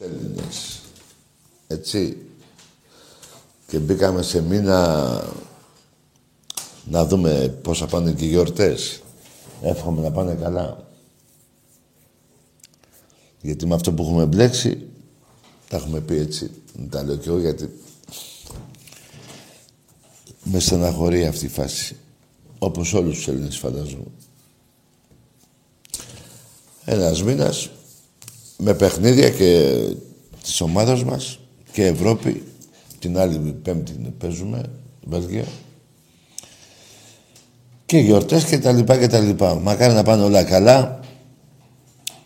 Έλληνες. Έτσι. Και μπήκαμε σε μήνα να δούμε πώς θα πάνε και οι γιορτές. Εύχομαι να πάνε καλά. Γιατί με αυτό που έχουμε μπλέξει, τα έχουμε πει έτσι. Δεν τα λέω κι εγώ γιατί με στεναχωρεί αυτή η φάση. Όπως όλους τους Έλληνες φαντάζομαι. Ένας μήνας με παιχνίδια και της ομάδας μας και Ευρώπη. Την άλλη πέμπτη παίζουμε, Βέλγιο. Και γιορτές και τα λοιπά και τα λοιπά. Μακάρι να πάνε όλα καλά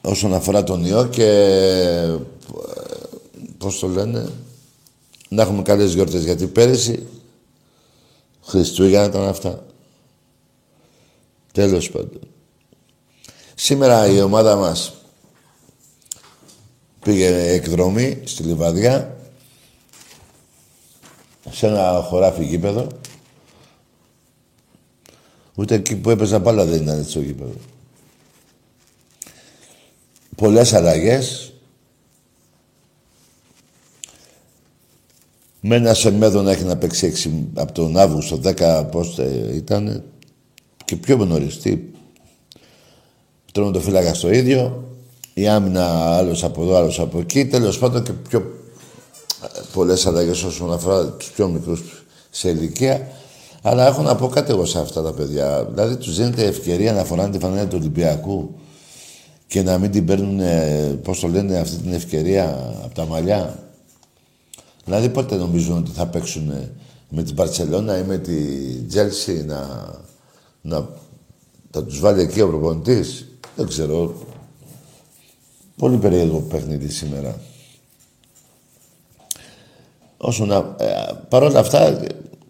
όσον αφορά τον ιό και πώς το λένε να έχουμε καλές γιορτές γιατί πέρυσι Χριστούγεννα ήταν αυτά. Τέλος πάντων. Σήμερα η ομάδα μας Πήγε εκδρομή στη Λιβαδιά, σε ένα χωράφι γήπεδο. Ούτε εκεί που έπαιζα μπάλα δεν ήταν έτσι το γήπεδο. Πολλές αλλαγές. Με ένα σεμέδο να έχει να παίξει έξι, από τον Αύγουστο 10 πώς ήταν και πιο γνωριστή. Τρώνε το φύλακα στο ίδιο η άμυνα άλλος από εδώ, άλλος από εκεί. Τέλος πάντων και πιο πολλές αλλαγές όσον αφορά τους πιο μικρούς σε ηλικία. Αλλά έχω να πω κάτι εγώ σε αυτά τα παιδιά. Δηλαδή τους δίνεται ευκαιρία να φοράνε τη φανέλα του Ολυμπιακού και να μην την παίρνουν, πώς το λένε, αυτή την ευκαιρία από τα μαλλιά. Δηλαδή πότε νομίζουν ότι θα παίξουν με την Παρσελώνα ή με τη Τζέλσι να, να θα τους βάλει εκεί ο προπονητής; Δεν ξέρω. Πολύ περίεργο παιχνίδι σήμερα. Όσο να... Ε, Παρ' όλα αυτά,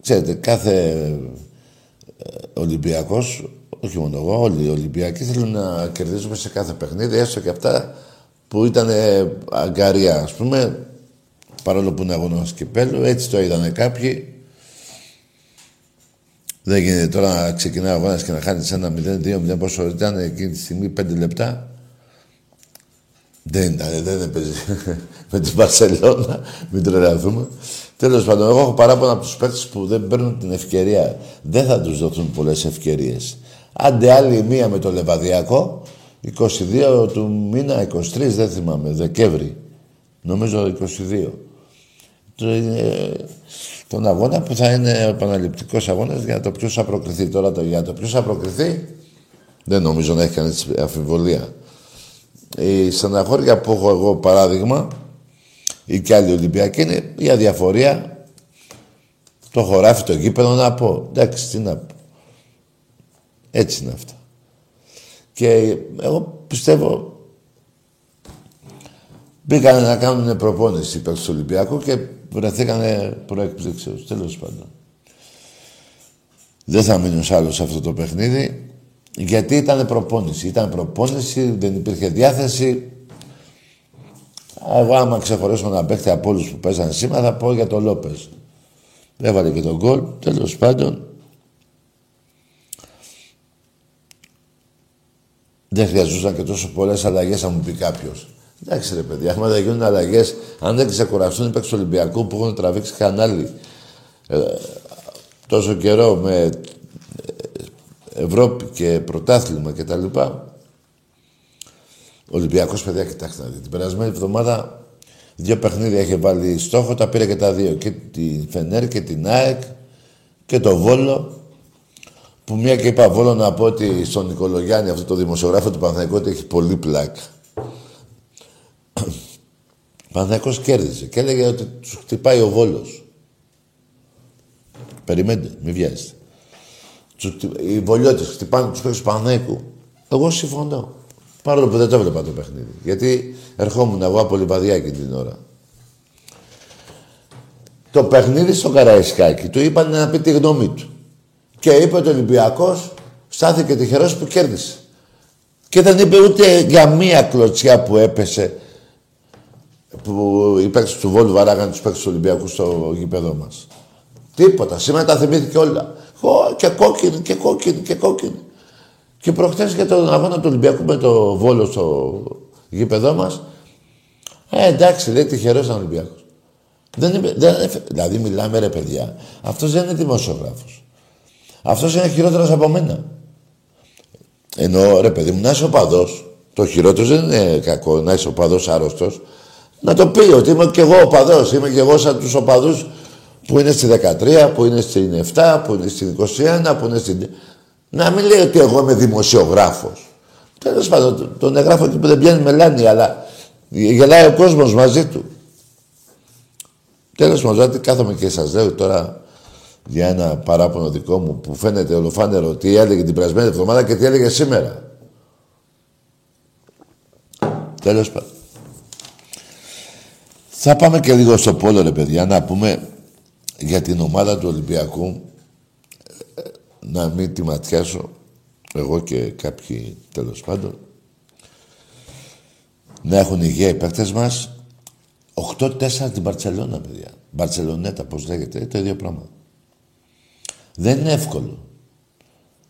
ξέρετε, κάθε ε, Ολυμπιακός, όχι μόνο εγώ, όλοι οι Ολυμπιακοί θέλουν να κερδίζουμε σε κάθε παιχνίδι, έστω και αυτά που ήταν ε, αγκαρία, ας πούμε, παρόλο που είναι αγώνας κυπέλου, έτσι το είδανε κάποιοι. Δεν γίνεται τώρα να ξεκινάει ο αγώνας και να χάνεις ένα 0-2-0 πόσο ήταν εκείνη τη στιγμή 5 λεπτά. Δεν ήταν, δεν έπαιζε με την Παρσελώνα, μην τρελαθούμε. Τέλος πάντων, εγώ έχω παράπονα από τους παίκτες που δεν παίρνουν την ευκαιρία. Δεν θα τους δοθούν πολλές ευκαιρίες. Άντε άλλη μία με το Λεβαδιακό, 22 του μήνα, 23 δεν θυμάμαι, Δεκέμβρη. Νομίζω 22. τον αγώνα που θα είναι ο επαναληπτικό αγώνας για το ποιος θα προκριθεί. Τώρα το, για το ποιος θα προκριθεί, δεν νομίζω να έχει κανείς αφιβολία η στεναχώρια που έχω εγώ παράδειγμα ή και άλλοι Ολυμπιακοί είναι η αδιαφορία το χωράφι, το γήπεδο να πω. Εντάξει, τι να πω. Έτσι είναι αυτά. Και εγώ πιστεύω Μπήκανε να κάνουν προπόνηση υπέρ του Ολυμπιακού και βρεθήκανε προεκπλήξεως. Τέλος πάντων. Δεν θα μείνω άλλο σε αυτό το παιχνίδι, γιατί ήταν προπόνηση. Ήταν προπόνηση, δεν υπήρχε διάθεση. Εγώ άμα ξεχωρίσω να παίχτη από όλους που παίζανε σήμερα θα πω για τον Λόπες. Έβαλε και τον γκολ, τέλος πάντων. Δεν χρειαζόταν και τόσο πολλές αλλαγές, θα μου πει κάποιος. Εντάξει ρε παιδιά, άμα δεν γίνουν αλλαγές, αν δεν ξεκουραστούν οι παίκτες του Ολυμπιακού που έχουν τραβήξει κανάλι ε, τόσο καιρό με ε, Ευρώπη και πρωτάθλημα κτλ. Ο Ολυμπιακός, παιδιά, κοιτάξτε να δείτε. Την περασμένη εβδομάδα δύο παιχνίδια είχε βάλει στόχο, τα πήρε και τα δύο. Και την Φενέρ και την ΑΕΚ και το Βόλο. Που μια και είπα Βόλο να πω ότι στον Νικολογιάννη, αυτό το δημοσιογράφο του Παναθαϊκού, ότι έχει πολύ πλάκα. Παναθαϊκός κέρδισε και έλεγε ότι τους χτυπάει ο Βόλος. Περιμένετε, μην βιάζετε. Οι βολιώτες χτυπάνε τους παίκτες του Παναθαϊκού. Εγώ συμφωνώ. Παρόλο που δεν το έβλεπα το παιχνίδι. Γιατί ερχόμουν εγώ από λιβαδιά εκείνη την ώρα. Το παιχνίδι στο Καραϊσκάκι του είπαν να πει τη γνώμη του. Και είπε ότι ο Ολυμπιακός στάθηκε τυχερός που κέρδισε. Και δεν είπε ούτε για μία κλωτσιά που έπεσε που οι παίκτες του Βόλου βαράγαν τους παίκτες του Ολυμπιακού στο γήπεδό μας. Τίποτα. Σήμερα τα θυμήθηκε όλα. Και κόκκινη και κόκκινη και κόκκινη. Και προχθές για τον αγώνα του Ολυμπιακού με το Βόλο στο γήπεδό μας. Ε, εντάξει, λέει τυχερός ήταν Ολυμπιακός. Δεν είναι, δεν, δηλαδή μιλάμε ρε παιδιά. Αυτός δεν είναι δημοσιογράφος. Αυτός είναι χειρότερος από μένα. Ενώ ρε παιδί μου να είσαι οπαδός. Το χειρότερος δεν είναι κακό να είσαι οπαδός άρρωστος. Να το πει ότι είμαι και εγώ οπαδός. Είμαι και εγώ σαν τους οπαδούς που είναι στη 13, που είναι στην 7, που είναι στην 21, που είναι στην... Να μην λέει ότι εγώ είμαι δημοσιογράφος. Τέλος πάντων, τον εγγράφω εκεί που δεν πιάνει μελάνη, αλλά γελάει ο κόσμος μαζί του. Τέλος πάντων, δηλαδή κάθομαι και σας λέω τώρα για ένα παράπονο δικό μου που φαίνεται ολοφάνερο τι έλεγε την περασμένη εβδομάδα και τι έλεγε σήμερα. Τέλος πάντων. Θα πάμε και λίγο στο πόλο, ρε παιδιά, να πούμε για την ομάδα του Ολυμπιακού να μην τη ματιάσω εγώ και κάποιοι τέλος πάντων να έχουν υγεία οι παίκτες μας 8-4 την Μπαρτσελώνα, παιδιά. Μπαρτσελονέτα, πώς λέγεται, το ίδιο πράγμα. Δεν είναι εύκολο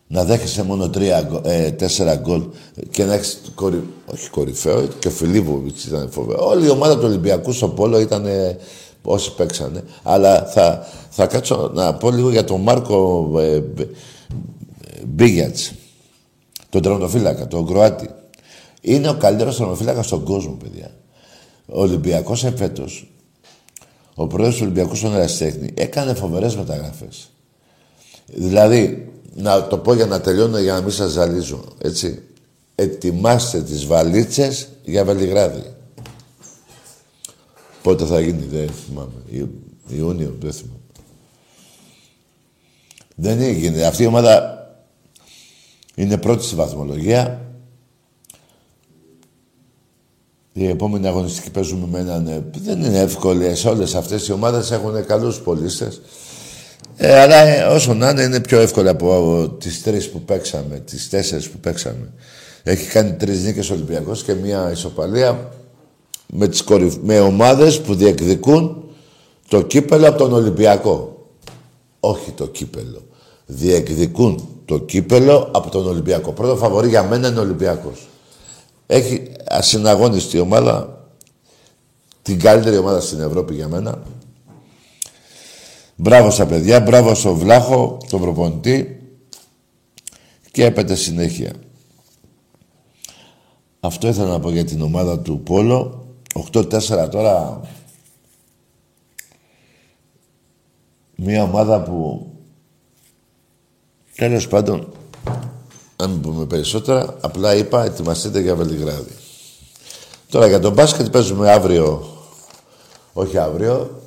να δέχεσαι μόνο τρία, ε, τέσσερα γκολ και να έχεις κορυ... όχι κορυφαίο, και ο Φιλίπποβιτς ήταν φοβερό. Όλη η ομάδα του Ολυμπιακού στο Πόλο ήταν όσοι παίξανε. Αλλά θα, θα κάτσω να πω λίγο για τον Μάρκο ε, Μπίγιατς, τον τερματοφύλακα, τον Κροάτι. Είναι ο καλύτερος τερματοφύλακας στον κόσμο, παιδιά. Ο Ολυμπιακός εφέτος, ο πρόεδρος του Ολυμπιακού στον Εραστέχνη, έκανε φοβερές μεταγραφές. Δηλαδή, να το πω για να τελειώνω, για να μην σας ζαλίζω, έτσι. Ετοιμάστε τις βαλίτσες για Βελιγράδι. Πότε θα γίνει, δεν θυμάμαι. Ιούνιο, δεν θυμάμαι. Δεν έγινε. Αυτή η ομάδα είναι πρώτη στη βαθμολογία. Η επόμενη αγωνιστική παίζουμε με έναν... Ε, δεν είναι εύκολες όλες αυτές οι ομάδες έχουν καλούς πολίστες. Ε, αλλά ε, όσο να είναι, είναι πιο εύκολο από τις τρεις που παίξαμε, τις τέσσερις που παίξαμε. Έχει κάνει τρεις νίκες Ολυμπιακός και μία ισοπαλία με, τις κορυφ... με ομάδες που διεκδικούν το κύπελο από τον Ολυμπιακό. Όχι το κύπελο. Διεκδικούν το κύπελο από τον Ολυμπιακό. Πρώτο φαβορή για μένα είναι ο Ολυμπιακός. Έχει ασυναγώνιστη ομάδα, την καλύτερη ομάδα στην Ευρώπη για μένα. Μπράβο στα παιδιά, μπράβο στο Βλάχο, τον προπονητή και έπεται συνέχεια. Αυτό ήθελα να πω για την ομάδα του Πόλο. 8-4 τώρα μια ομάδα που τέλος πάντων αν πούμε περισσότερα απλά είπα ετοιμαστείτε για Βελιγράδι. Τώρα για τον μπάσκετ παίζουμε αύριο όχι αύριο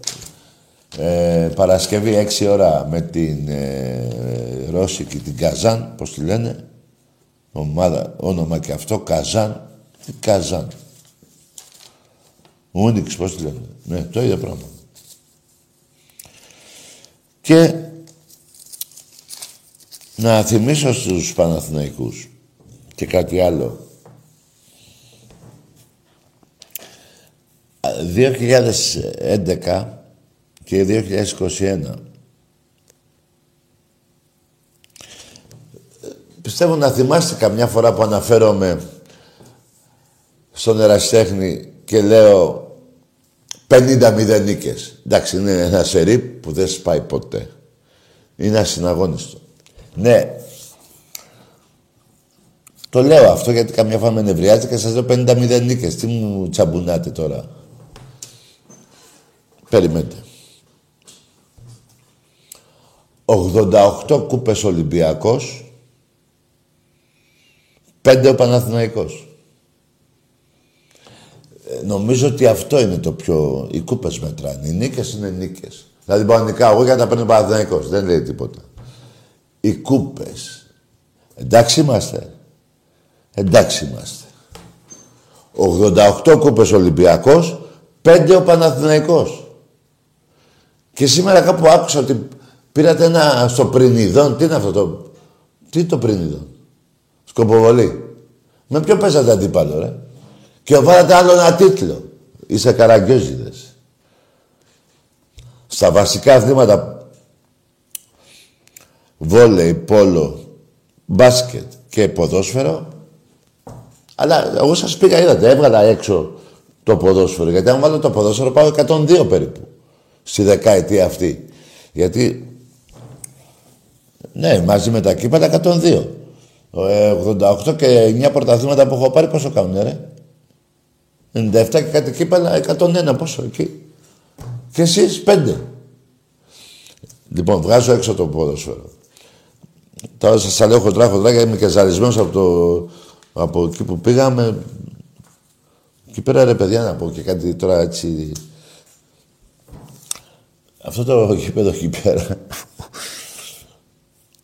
ε, Παρασκευή 6 ώρα με την ε, Ρώση και την Καζάν πως τη λένε ομάδα, όνομα και αυτό Καζάν τι Καζάν Ούνιξ, πώς τη λένε. Ναι, το ίδιο πράγμα. Και να θυμίσω στους Παναθηναϊκούς και κάτι άλλο. 2011 και 2021 Πιστεύω να θυμάστε καμιά φορά που αναφέρομαι στον εραστέχνη και λέω 50 νίκες. Εντάξει, είναι ένα σερί που δεν σπάει ποτέ. Είναι ασυναγώνιστο. Ναι. Το λέω αυτό γιατί καμιά φορά με νευριάζει και σας λέω 50 νίκες. Τι μου τσαμπουνάτε τώρα. Περιμένετε. 88 κούπες Ολυμπιακός, 5 ο Παναθηναϊκός. Ε, νομίζω ότι αυτό είναι το πιο... Οι κούπες μετράνε. Οι νίκες είναι νίκες. Δηλαδή μπορώ να νικάω εγώ για να παίρνει ο Παναθηναϊκός. Δεν λέει τίποτα. Οι κούπες. Εντάξει είμαστε. Εντάξει είμαστε. 88 κούπες Ολυμπιακός, 5 ο Παναθηναϊκός. Και σήμερα κάπου άκουσα ότι πήρατε ένα στο Πρινιδόν. Τι είναι αυτό το... Τι είναι το Πρινιδόν; Σκοποβολή. Με ποιο παίζατε αντίπαλο, ρε; Και βάλατε άλλο ένα τίτλο. Είσαι καραγκιόζιδες. Στα βασικά αθλήματα βόλεϊ, πόλο, μπάσκετ και ποδόσφαιρο αλλά εγώ σας πήγα, είδατε, έβγαλα έξω το ποδόσφαιρο. Γιατί αν βάλω το ποδόσφαιρο πάω 102 περίπου στη δεκαετία αυτή. Γιατί, ναι, μαζί με τα κύπελα 102. 88 ε, και 9 πρωταθλήματα που έχω πάρει πόσο κάνουν, ρε; 97 και κάτι κύπελα, 101 πόσο εκεί. Και εσείς 5. Λοιπόν, βγάζω έξω το ποδόσφαιρο. Τώρα σας τα λέω χοντρά χοντρά γιατί είμαι και ζαρισμένος από, το, από εκεί που πήγαμε. Εκεί πέρα ρε παιδιά να πω και κάτι τώρα έτσι αυτό το γήπεδο εκεί πέρα.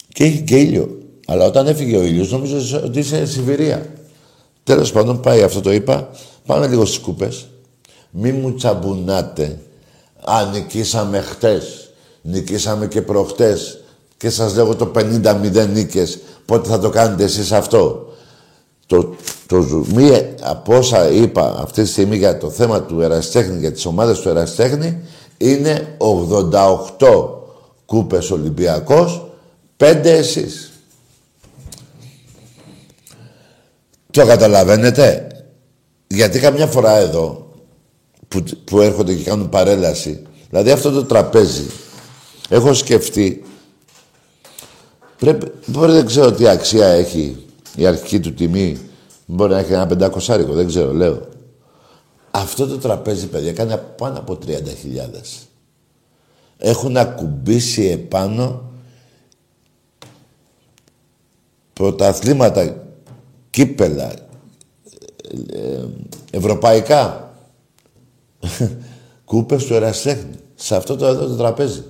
και έχει και ήλιο. Αλλά όταν έφυγε ο ήλιος νόμιζα ότι είσαι Σιβηρία. Τέλος πάντων πάει αυτό το είπα. Πάμε λίγο στις κούπες. Μη μου τσαμπουνάτε. Α, νικήσαμε χτες. Νικήσαμε και προχτές. Και σας λέγω το 50-0 νίκες. Πότε θα το κάνετε εσείς αυτό; Το, το ζουμί από όσα είπα αυτή τη στιγμή για το θέμα του εραστέχνη, για τις ομάδες του εραστέχνη, είναι 88 κούπες Ολυμπιακός, 5 εσείς. Το καταλαβαίνετε; Γιατί καμιά φορά εδώ που, που έρχονται και κάνουν παρέλαση, δηλαδή αυτό το τραπέζι, έχω σκεφτεί, πρέπει, μπορεί δεν ξέρω τι αξία έχει η αρχική του τιμή, μπορεί να έχει ένα πεντακοσάρικο, δεν ξέρω, λέω. Αυτό το τραπέζι, παιδιά, κάνει πάνω από 30.000. Έχουν ακουμπήσει επάνω πρωταθλήματα, κύπελα, ε, ευρωπαϊκά, κούπες του εραστέχνη. Σε αυτό το εδώ το τραπέζι.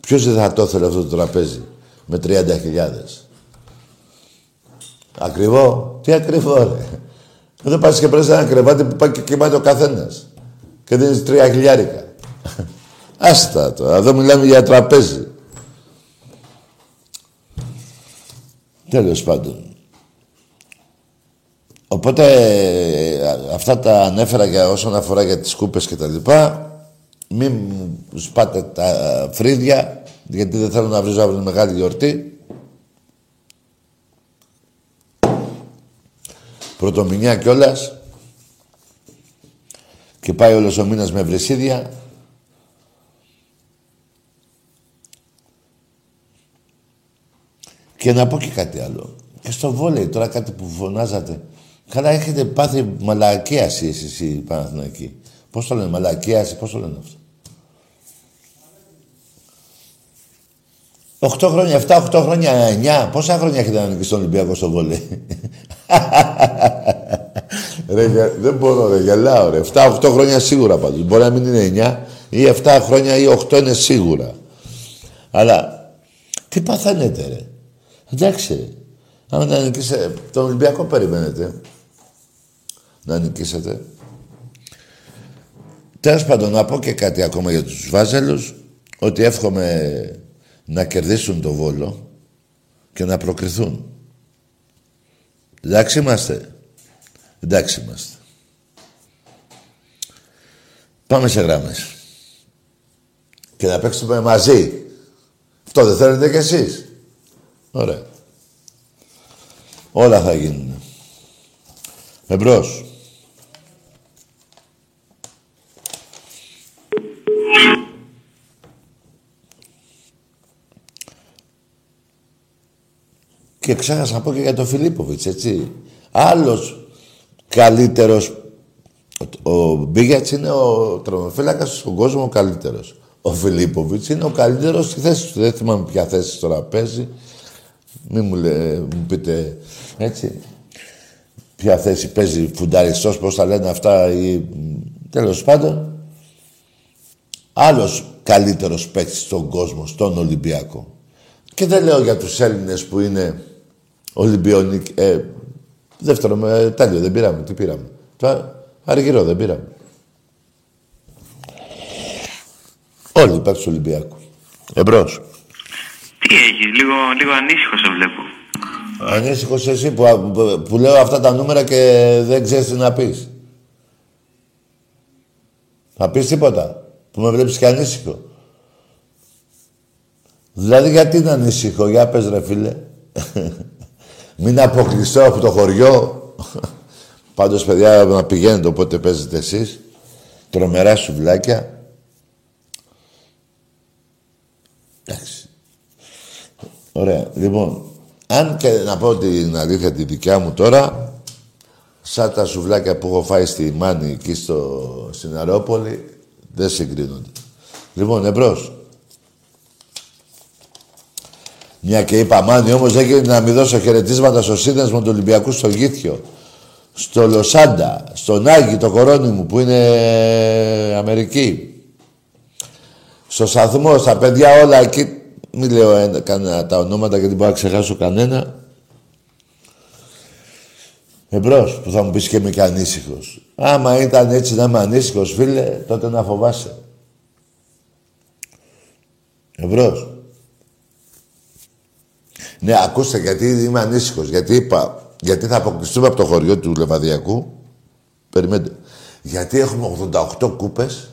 Ποιος δεν θα το ήθελε αυτό το τραπέζι με 30.000. Ακριβό. Τι ακριβό, ρε. Δεν πας και πρέπει ένα κρεβάτι που πάει και κοιμάται ο καθένας. Και δίνεις τρία χιλιάρικα. Άστα τώρα. Εδώ μιλάμε για τραπέζι. Τέλος πάντων. Οπότε αυτά τα ανέφερα για όσον αφορά για τις κούπες και τα λοιπά. Μην σπάτε τα φρύδια, γιατί δεν θέλω να βρίζω αύριο μεγάλη γιορτή. Πρωτομηνιά κιόλας. Και πάει όλος ο μήνας με βρεσίδια. Και να πω και κάτι άλλο. Και στο βόλεϊ τώρα κάτι που φωνάζατε. Καλά έχετε πάθει μαλακίαση εσείς οι Παναθηναϊκοί. Πώς το λένε, μαλακίαση, πώς το λένε αυτό; 8 χρόνια, 7, 8 χρόνια, 9. Πόσα χρόνια έχετε να νικήσει στον Ολυμπιακό στο βόλεϊ; ρε, δεν μπορώ, ρε, γελάω, ρε. 7-8 χρόνια σίγουρα πάντως. Μπορεί να μην είναι 9 ή 7 χρόνια ή 8 είναι σίγουρα. Αλλά τι παθαίνετε, ρε. Εντάξει, ρε. Αν να νικήσετε, τον Ολυμπιακό περιμένετε. Να νικήσετε. Τέλος πάντων, να πω και κάτι ακόμα για τους Βάζελους, ότι εύχομαι να κερδίσουν το Βόλο και να προκριθούν. Εντάξει είμαστε. Εντάξει είμαστε. Πάμε σε γράμμες. Και να παίξουμε μαζί. Αυτό δεν θέλετε κι εσείς. Ωραία. Όλα θα γίνουν. Εμπρός. Και ξέχασα να πω και για τον Φιλίπποβιτς, έτσι. Άλλος καλύτερος... Ο Μπίγιατς είναι ο τρομοφύλακας στον κόσμο ο καλύτερος. Ο Φιλίπποβιτς είναι ο καλύτερος στη θέση του. Δεν θυμάμαι ποια θέση τώρα παίζει. Μην μου, λέ, μου πείτε έτσι. Ποια θέση παίζει φουνταριστός, πώς τα λένε αυτά. Ή... Τέλος πάντων. Άλλος καλύτερος παίκτης στον κόσμο, στον Ολυμπιακό. Και δεν λέω για τους Έλληνες που είναι Ολυμπιονίκ... Ε, δεύτερο, με, τέλειο, δεν πήραμε. Τι πήραμε. Το αργυρό δεν πήραμε. Όλοι οι του Ολυμπιακού. Εμπρός. Τι έχει, λίγο, λίγο ανήσυχο σε βλέπω. Ανήσυχος εσύ που, που, που, λέω αυτά τα νούμερα και δεν ξέρεις τι να πεις. Θα πεις τίποτα που με βλέπεις και ανήσυχο. Δηλαδή γιατί είναι ανήσυχο, για πες ρε φίλε. Μην αποκλειστώ από το χωριό. Πάντως, παιδιά, να πηγαίνετε όποτε παίζετε εσείς. Τρομερά σουβλάκια. Εντάξει. Ωραία. Λοιπόν, αν και να πω την αλήθεια τη δικιά μου τώρα, σαν τα σουβλάκια που έχω φάει στη Μάνη εκεί στο, στην Αρόπολη, δεν συγκρίνονται. Λοιπόν, εμπρός. Μια και είπα, Μάνι, όμως δεν γίνεται να μην δώσω χαιρετίσματα στο σύνδεσμο του Ολυμπιακού στο Γήθιο. Στο Λοσάντα, στον Άγιο, το κορώνι μου, που είναι Αμερική. Στο σταθμό, στα παιδιά όλα εκεί. Μην λέω κανένα, τα ονόματα γιατί μπορώ να ξεχάσω κανένα. Εμπρός, που θα μου πεις και είμαι και ανήσυχος. Άμα ήταν έτσι να είμαι ανήσυχος, φίλε, τότε να φοβάσαι. Εμπρός. Ναι, ακούστε, γιατί είμαι ανήσυχος. Γιατί είπα, γιατί θα αποκλειστούμε από το χωριό του Λεβαδιακού. Περιμένετε. Γιατί έχουμε 88 κούπες.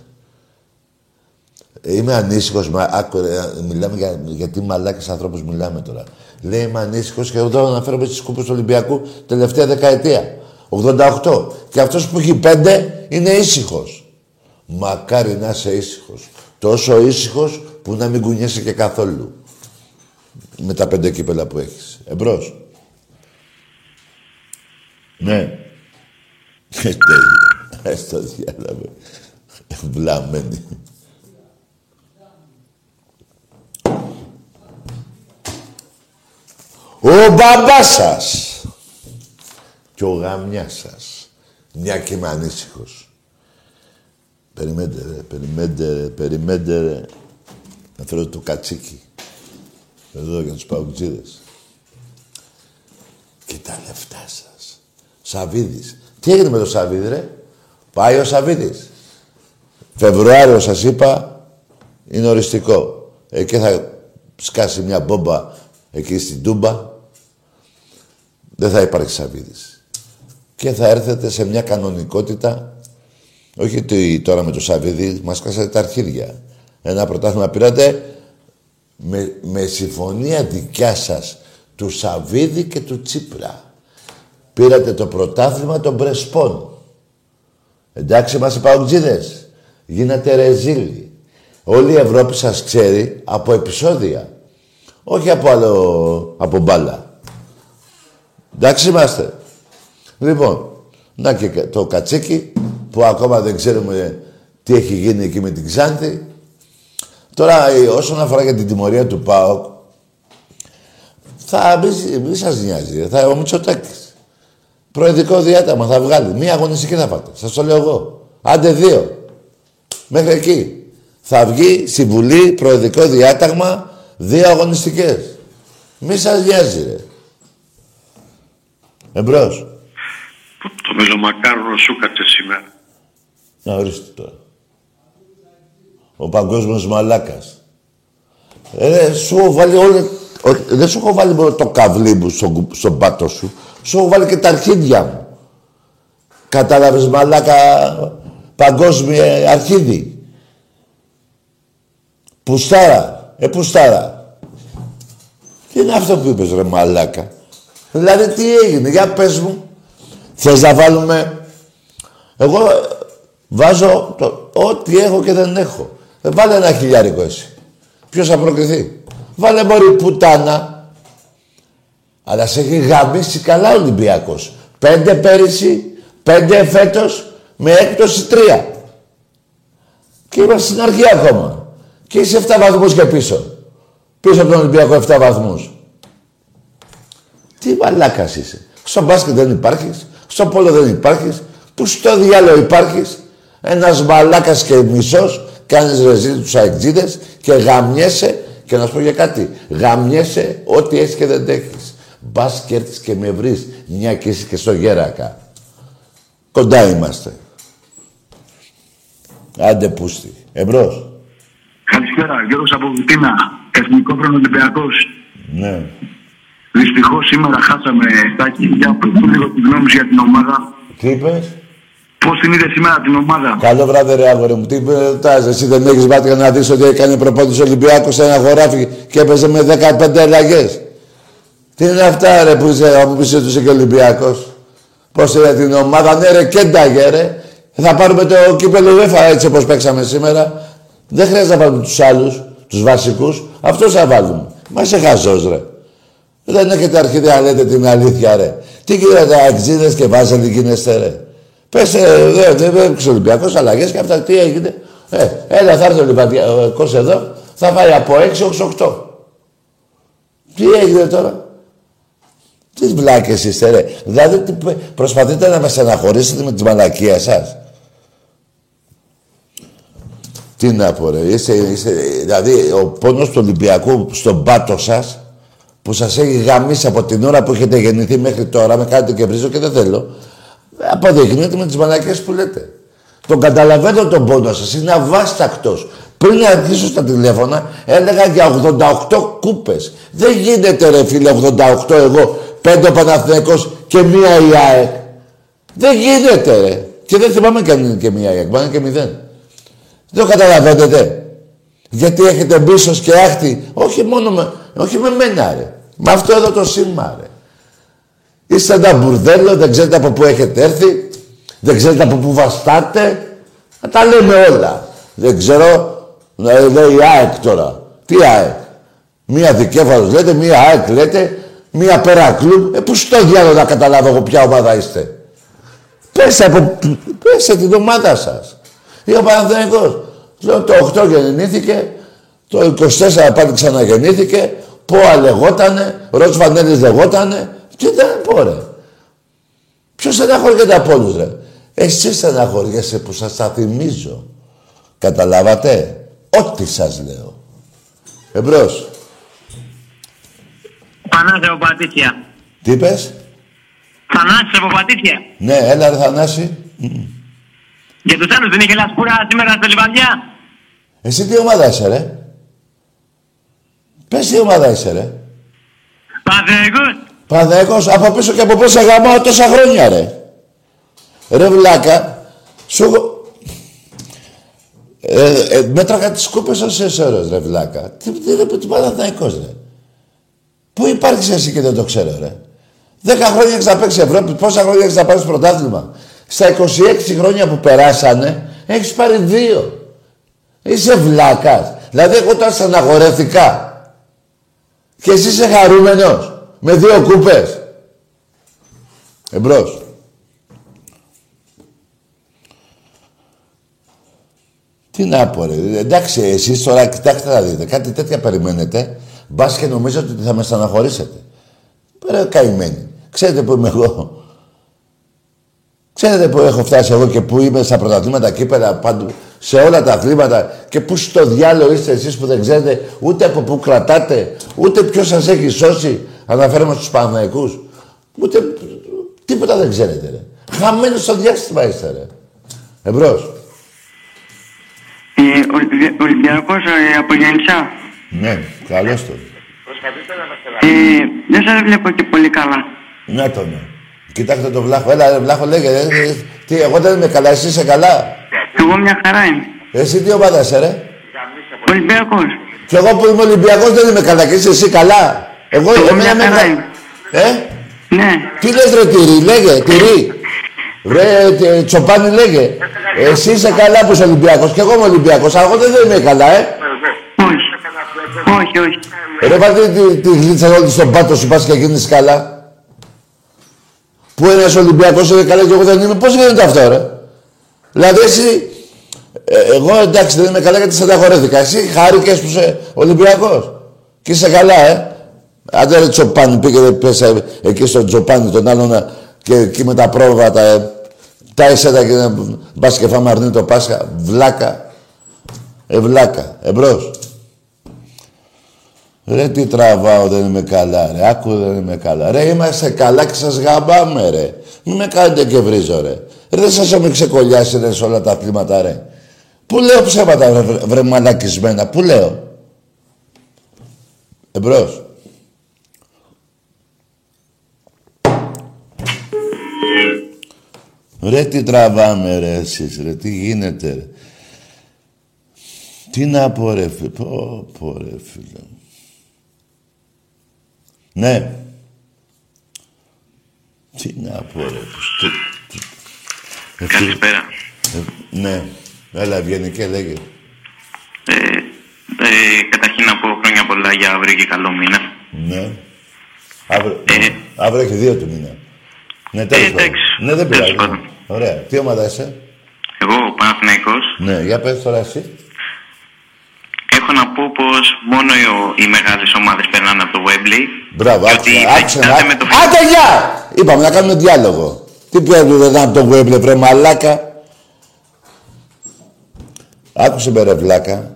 Είμαι ανήσυχος, μα, άκου, ε, μιλάμε για, γιατί μαλάκες ανθρώπους μιλάμε τώρα. Λέει είμαι ανήσυχος και εδώ αναφέρομαι στις κούπες του Ολυμπιακού τελευταία δεκαετία. 88. Και αυτός που έχει πέντε είναι ήσυχος. Μακάρι να είσαι ήσυχος. Τόσο ήσυχος που να μην κουνιέσαι και καθόλου με τα πέντε κύπελα που έχεις. Εμπρός. Ναι. Ε, τέλειο. Έστω διάλαβε. Βλαμμένη. Ο μπαμπάς σας και ο γαμιάς σας. Μια και είμαι ανήσυχος. Περιμένετε ρε, περιμένετε ρε, περιμένετε ρε. Να φέρω το κατσίκι. Εδώ για τους παουτζίδες. Και τα λεφτά σας. Σαβίδης. Τι έγινε με το Σαβίδη, ρε; Πάει ο Σαβίδης. Φεβρουάριο σας είπα, είναι οριστικό. Εκεί θα σκάσει μια μπόμπα εκεί στην Τούμπα. Δεν θα υπάρχει Σαβίδης. Και θα έρθετε σε μια κανονικότητα. Όχι ότι τώρα με το Σαβίδη μας κάσατε τα αρχίδια. Ένα πρωτάθλημα πήρατε με, με συμφωνία δικιά σας του Σαββίδη και του Τσίπρα. Πήρατε το πρωτάθλημα των Πρεσπών. Εντάξει μας οι παουτζίδες. Γίνατε ρεζίλοι. Όλη η Ευρώπη σας ξέρει από επεισόδια. Όχι από άλλο, από μπάλα. Εντάξει είμαστε. Λοιπόν, να και το κατσίκι που ακόμα δεν ξέρουμε τι έχει γίνει εκεί με την Ξάνθη. Τώρα, ε, όσον αφορά για την τιμωρία του ΠΑΟΚ, θα μην σας νοιάζει. Θα, ο Μητσοτάκης. Προεδρικό διάταγμα θα βγάλει. Μία αγωνιστική θα πάτε. Σας το λέω εγώ. Άντε δύο. Μέχρι εκεί. Θα βγει στη Βουλή προεδρικό διάταγμα δύο αγωνιστικές. Μη σας νοιάζει, ρε. Εμπρός. Το μελομακάρονο σου κάτσε σήμερα. Να ορίστε τώρα. Ο παγκόσμιος μαλάκας. Ε, σου έχω βάλει όλα... Δεν σου έχω βάλει μόνο το καβλί μου στον, στον πάτο σου. Σου έχω βάλει και τα αρχίδια μου. Κατάλαβες μαλάκα παγκόσμια αρχίδι. Πουστάρα. Ε, πουστάρα. Τι είναι αυτό που είπες ρε μαλάκα; Δηλαδή τι έγινε. Για πες μου. Θες να βάλουμε... Εγώ βάζω το... ό,τι έχω και δεν έχω. Ε, βάλε ένα χιλιάρικο εσύ. Ποιος θα προκριθεί; Βάλε μωρή πουτάνα. Αλλά σε έχει γαμίσει καλά ο Ολυμπιακός. Πέντε πέρυσι, πέντε φέτος, με έκπτωση τρία. Και είμαστε στην αρχή ακόμα. Και είσαι 7 βαθμούς και πίσω. Πίσω από τον Ολυμπιακό 7 βαθμούς. Τι μαλάκας είσαι. Στο μπάσκετ δεν υπάρχεις. Στο πόλο δεν υπάρχεις. Πού στο διάλογο υπάρχεις. Ένας μαλάκας και μισός κάνεις ρεζίλ τους αεκτζίδες και γαμιέσαι και να σου πω για κάτι. Γαμιέσαι ό,τι έχεις και δεν έχεις. Μπας και έρθεις και με βρεις μια και είσαι και στο γέρακα. Κοντά είμαστε. Άντε πούστη. Εμπρός. Καλησπέρα, Γιώργος από Βουτίνα, Εθνικό Ολυμπιακός. Ναι. Δυστυχώς σήμερα χάσαμε τάκι για πού λίγο τη γνώμη για την ομάδα. Τι είπες; Πώς την είδες σήμερα την ομάδα; Καλό βράδυ ρε αγόρι μου. Τι ρωτάς, εσύ δεν έχεις μάτια να δεις ότι έκανε προπόνηση Ολυμπιακός σε ένα χωράφι και έπαιζε με 15 αλλαγές. Τι είναι αυτά ρε που είσαι, που είσαι του και Ολυμπιακός; Πώς είναι την ομάδα, ναι ρε κένταγε ρε. Θα πάρουμε το κύπελο UEFA έτσι όπως παίξαμε σήμερα. Δεν χρειάζεται να βάλουμε τους άλλους, τους βασικούς. Αυτό θα βάλουμε. Μα είσαι χαζός ρε. Δεν έχετε αρχίδια να λέτε την αλήθεια ρε. Τι γίνεται αξίδες και βάζετε γίνεστε ρε. Πες, ε, δεν δε, δε, δε, Ολυμπιακός, αλλαγές και αυτά, τι έγινε. Ε, έλα, θα έρθει ο Ολυμπιακός εδώ, θα φάει από 6 ως 8. Τι έγινε τώρα. Τι βλάκες είστε, ρε. Δηλαδή, τι, προσπαθείτε να με στεναχωρήσετε με τη μαλακία σας. Τι να πω, ρε. Είστε, είστε, δηλαδή, ο πόνος του Ολυμπιακού στον πάτο σας, που σας έχει γαμίσει από την ώρα που έχετε γεννηθεί μέχρι τώρα, με κάτι και βρίζω και δεν θέλω, αποδεικνύεται με τις μαλακές που λέτε. Τον καταλαβαίνω τον πόνο σας, είναι αβάστακτος. Πριν αρχίσω στα τηλέφωνα, έλεγα για 88 κούπες. Δεν γίνεται ρε φίλε 88 εγώ, πέντε ο Παναθηναϊκός και μία η ΑΕΚ. Δεν γίνεται ρε. Και δεν θυμάμαι και αν είναι και μία η ΑΕΚ, πάνε και μηδέν. Δεν το καταλαβαίνετε. Γιατί έχετε μπίσος και άχτη, όχι μόνο με, όχι με μένα ρε. Με αυτό εδώ το σήμα ρε. Είστε ένα μπουρδέλο, δεν ξέρετε από πού έχετε έρθει, δεν ξέρετε από πού βαστάτε. Να τα λέμε όλα. Δεν ξέρω, να λέει ΑΕΚ τώρα. Τι ΑΕΚ; Μία δικέφαλος λέτε, μία ΑΕΚ λέτε, μία πέρα κλουμπ. Ε, πού στο διάλογο να καταλάβω εγώ ποια ομάδα είστε; Πέστε, από, πέστε την ομάδα σας. Ή ο Παναθηναϊκός. Λέω το 8 γεννήθηκε, το 24 πάλι ξαναγεννήθηκε, Πόα λεγότανε, Ροτς Βανέλης λεγότανε, τι δεν πω ρε. Ποιος στεναχωριέται από όλους ρε. Εσύ στεναχωριέσαι που σας τα θυμίζω. Καταλάβατε; Ό,τι σας λέω. Εμπρός. Θανάση από Πατήσια. Τι είπες; Θανάση από Πατήσια. Ναι, έλα ρε Θανάση. Για τους άλλους δεν είχε λασπούρα σήμερα στο Λιβαδιά. Εσύ τι ομάδα είσαι ρε; Πες τι ομάδα είσαι ρε. Παναθηναϊκός. Παναθηναϊκός, από πίσω και από πίσω γαμάω τόσα χρόνια ρε. Ρε βλάκα, σου έχω... Ε, ε, μέτραγα τις κούπες όσες ώρες ρε βλάκα. Τι, τι, τι, τι Παναθηναϊκός ρε. Πού υπάρχεις εσύ και δεν το ξέρω ρε. Δέκα χρόνια έχεις να παίξεις Ευρώπη, πόσα χρόνια έχεις να πάρεις πρωτάθλημα. Στα 26 χρόνια που περάσανε, έχεις πάρει δύο. Είσαι βλάκας. Δηλαδή εγώ τα στεναχωρέθηκα. Και εσύ είσαι χαρούμενος. Με δύο κούπες. Εμπρός. Τι να πω ρε. Εντάξει, εσείς τώρα κοιτάξτε να δείτε. Κάτι τέτοια περιμένετε. Μπας και νομίζω ότι θα με στεναχωρήσετε. Πέρα καημένοι. Ξέρετε που είμαι εγώ. Ξέρετε που έχω φτάσει εγώ και που είμαι στα πρωταθλήματα κύπερα παντού, σε όλα τα αθλήματα και πού στο διάλογο είστε εσείς που δεν ξέρετε ούτε από πού κρατάτε, ούτε ποιος σας έχει σώσει, αναφέρομαι στους Παναθηναϊκούς, ούτε τίποτα δεν ξέρετε ρε. Χαμένος στο διάστημα είστε ρε. Εμπρός. Ε, Ολυμπια- Ολυμπιακός ε, από Γεννησά. Ναι, καλώς το. Ε, δεν σας βλέπω και πολύ καλά. Να το ναι. Κοιτάξτε το Βλάχο. Έλα, ρε, Βλάχο, λέγε. ρε, ρε, Τι, εγώ δεν είμαι καλά, εσύ είσαι καλά; Εγώ μια χαρά είμαι. Εσύ τι ομάδα είσαι, ρε; Ολυμπιακός. Κι εγώ που είμαι Ολυμπιακός δεν είμαι καλά και είσαι εσύ καλά; Εγώ, Εγώ εμένα μια με χαρά βγα- είμαι. Ε, Ναι. τι λες ρε τυρί, λέγε, τυρί. Ρε, τε- τσοπάνι λέγε. Εσύ είσαι καλά που είσαι Ολυμπιακός και εγώ είμαι Ολυμπιακός, αλλά εγώ δεν είμαι καλά, ε. Όχι. Όχι, όχι. Ρε πάτε τη, τη γλίτσα όλη στον πάτο σου πας και γίνεις καλά. Που ένας Ολυμπιακός είναι καλά και εγώ δεν είμαι. Πώς γίνεται αυτό ρε; Δηλαδή εσύ, ε, εγώ εντάξει δεν είμαι καλά γιατί σε ανταγορεύτηκα. Εσύ χάρηκες που είσαι Ολυμπιακός. Και είσαι καλά ε. Άντε ρε Τσοπάνι πήγε πέσα εκεί στον Τσοπάνι τον άλλον να- και εκεί με τα πρόβατα ε, τα εσέτα και να πας και φάμε αρνί το Πάσχα. Βλάκα. Ε, βλάκα. Εμπρός. Ρε τι τραβάω, δεν είμαι καλά, ρε. Άκου, δεν είμαι καλά. Ρε, είμαστε καλά και σας γαμπάμε, ρε. Μην με κάνετε και βρίζω, ρε. Ρε, δεν σας έχουμε ξεκολλιάσει, ρε, σε όλα τα αθλήματα, ρε. Πού λέω ψέματα, βρε, βρε, βρε μαλακισμένα. Πού λέω. Εμπρός. Ρε, τι τραβάμε, ρε, εσείς, ρε. Τι γίνεται, ρε. Τι να πω, ρε, φίλε. Πω, πω, ρε, φίλε. Ναι. Τι να πω, ρε. Τι, τι... Ε, φίλε, Καλησπέρα. ε, ναι. Έλα, ευγενικέ, λέγε. Ε, ε, καταρχήν να πω χρόνια πολλά για αύριο και καλό μήνα. Ναι. Αύριο, Ε. αύριο έχει δύο του μήνα. Ναι, τέλος Ε, πάντων. εντάξει. Ναι, δεν Τέλος πειράζει. Πάντων. Ωραία. Τι ομάδα είσαι; Εγώ, ο Παναθηναϊκός, Ναι, για πες τώρα εσύ. έχω να πω πως μόνο οι, οι μεγάλες ομάδες περνάνε από το Wembley. Μπράβο, Και άκουσε, ότι άκουσε, κοιτάτε να- με το Άντε, γεια! Είπαμε να κάνουμε διάλογο. Τι πιέζουν δεν από τον Γουέμπλε, βρε μαλάκα; Άκουσε με ρε βλάκα.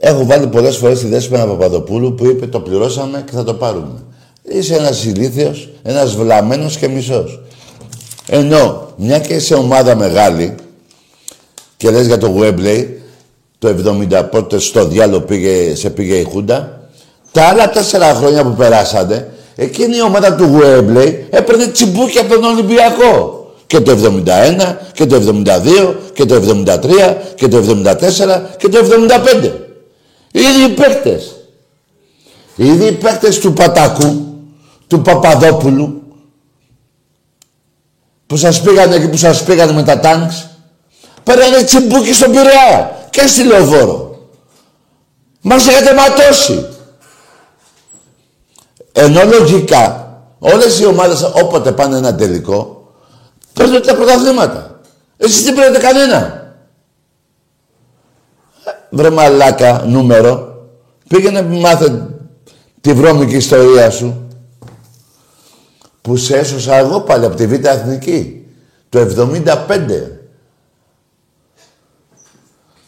Έχω βάλει πολλές φορές τη Δέσποινα Παπαδοπούλου που είπε το πληρώσαμε και θα το πάρουμε. Είσαι ένας ηλίθιος, ένας βλαμμένος και μισός. Ενώ, μια και είσαι ομάδα μεγάλη και λες για το Γουέμπλε, το 70 πότε στο διάλογο πήγε, σε πήγε η Χούντα, τα άλλα τέσσερα χρόνια που περάσατε, εκείνη η ομάδα του Γουέμπλεϊ έπαιρνε τσιμπούκια από τον Ολυμπιακό. Και το 71, και το 72, και το 73, και το 74, και το 75. Οι ίδιοι παίκτες. Οι ίδιοι παίκτες του Πατάκου, του Παπαδόπουλου, που σας πήγανε εκεί που σας πήγανε με τα τάγκς, παίρνανε τσιμπούκι στον Πειραιά και στη Λεωφόρο. Μας έχετε ματώσει. Ενώ λογικά όλες οι ομάδες όποτε πάνε ένα τελικό παίρνουν τα πρωταθλήματα. Εσείς δεν παίρνετε κανένα. Ε, Βρε μαλάκα νούμερο. Πήγαινε μάθε τη βρώμικη ιστορία σου. Που σε έσωσα εγώ πάλι από τη Β' Εθνική. Το 75.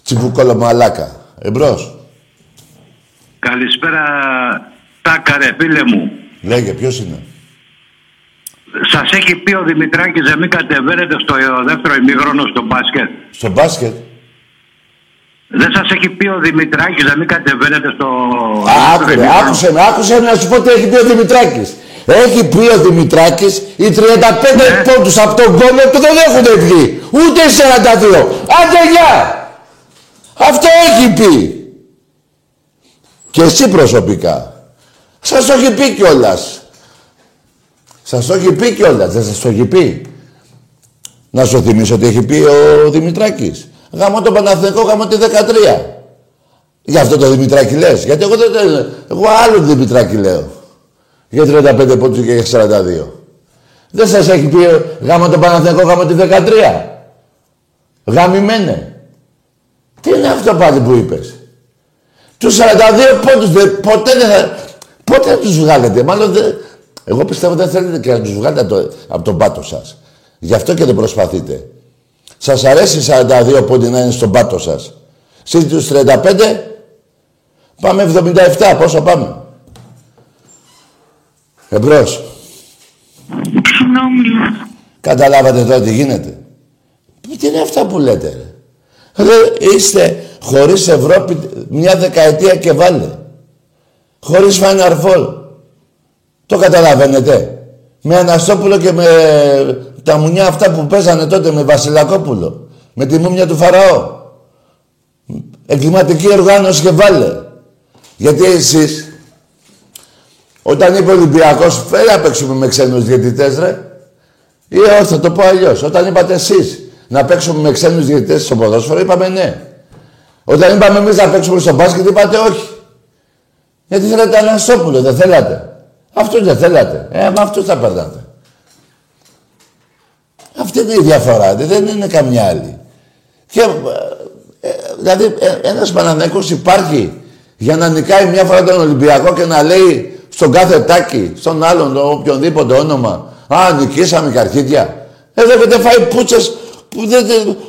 Τσιμπουκόλο μαλάκα. Εμπρός. Καλησπέρα, Τάκα ρε φίλε μου. Λέγε, ποιος είναι; Σας έχει πει ο Δημητράκης να μην κατεβαίνετε στο δεύτερο ημίγχρονο στο μπάσκετ. Στο μπάσκετ; Δεν σας έχει πει ο Δημητράκης να μην κατεβαίνετε στο Άκου, ρε, ημίχρονο. άκουσε με, άκουσε με να σου πω τι έχει πει ο Δημητράκης. Έχει πει ο Δημητράκης οι 35 Ναι. πόντους από τον κόλλο του δεν έχουν βγει. Ούτε οι 42. Άντε γεια! Αυτό έχει πει. Και εσύ προσωπικά. Σας το έχει πει κιόλας. Σας το έχει πει κιόλας. Δεν σας το έχει πει. Να σου θυμίσω τι έχει πει ο Δημητράκης. Γαμώ τον Παναθηναϊκό, γαμώ τη 13. Γι' αυτό το Δημητράκη λες. Γιατί εγώ δεν Εγώ άλλο Δημητράκη λέω. Για 35 πόντους και για 42. Δεν σας έχει πει γάμα τον Παναθηναϊκό, γάμα τη 13. Γαμημένε. Τι είναι αυτό πάλι που είπες; Τους 42 πόντους δεν- ποτέ δεν θα... Πότε θα τους βγάλετε. Μάλλον δεν... Εγώ πιστεύω δεν θέλετε και να τους βγάλετε από, το, από τον πάτο σας. Γι' αυτό και δεν προσπαθείτε. Σας αρέσει 42 πόντι να είναι στον πάτο σας; Εσείς τους 35 πάμε 77. Πόσο πάμε; Εμπρός. Καταλάβατε τώρα τι γίνεται. Τι είναι αυτά που λέτε ρε; Ρε, είστε χωρίς Ευρώπη μια δεκαετία και βάλε. Χωρίς Final Four. Το καταλαβαίνετε. Με Αναστόπουλο και με τα μουνιά αυτά που παίζανε τότε με Βασιλακόπουλο. Με τη μούμια του Φαραώ. Εγκληματική οργάνωση και βάλε. Γιατί εσείς, όταν είπε ο Ολυμπιακός, φέρει να παίξουμε με ξένους διαιτητές, ρε. Ή όχι, θα το πω αλλιώς. Όταν είπατε εσείς να παίξουμε με ξένους διαιτητές στο ποδόσφαιρο, είπαμε ναι. Όταν είπαμε εμείς να παίξουμε στο μπάσκετ, είπατε όχι. Γιατί θέλετε Αναστόπουλο, δεν θέλατε. Αυτό δεν θέλατε. Ε, με αυτούς θα περνάτε. Αυτή είναι η διαφορά, δεν είναι καμιά άλλη. Και, ε, ε δηλαδή, ε, ένας Παναθηναϊκός υπάρχει για να νικάει μια φορά τον Ολυμπιακό και να λέει στον κάθε τάκι, στον άλλον, οποιονδήποτε όνομα, Α, νικήσαμε καρχίδια. Εδώ έχετε φάει πούτσες που, δεν,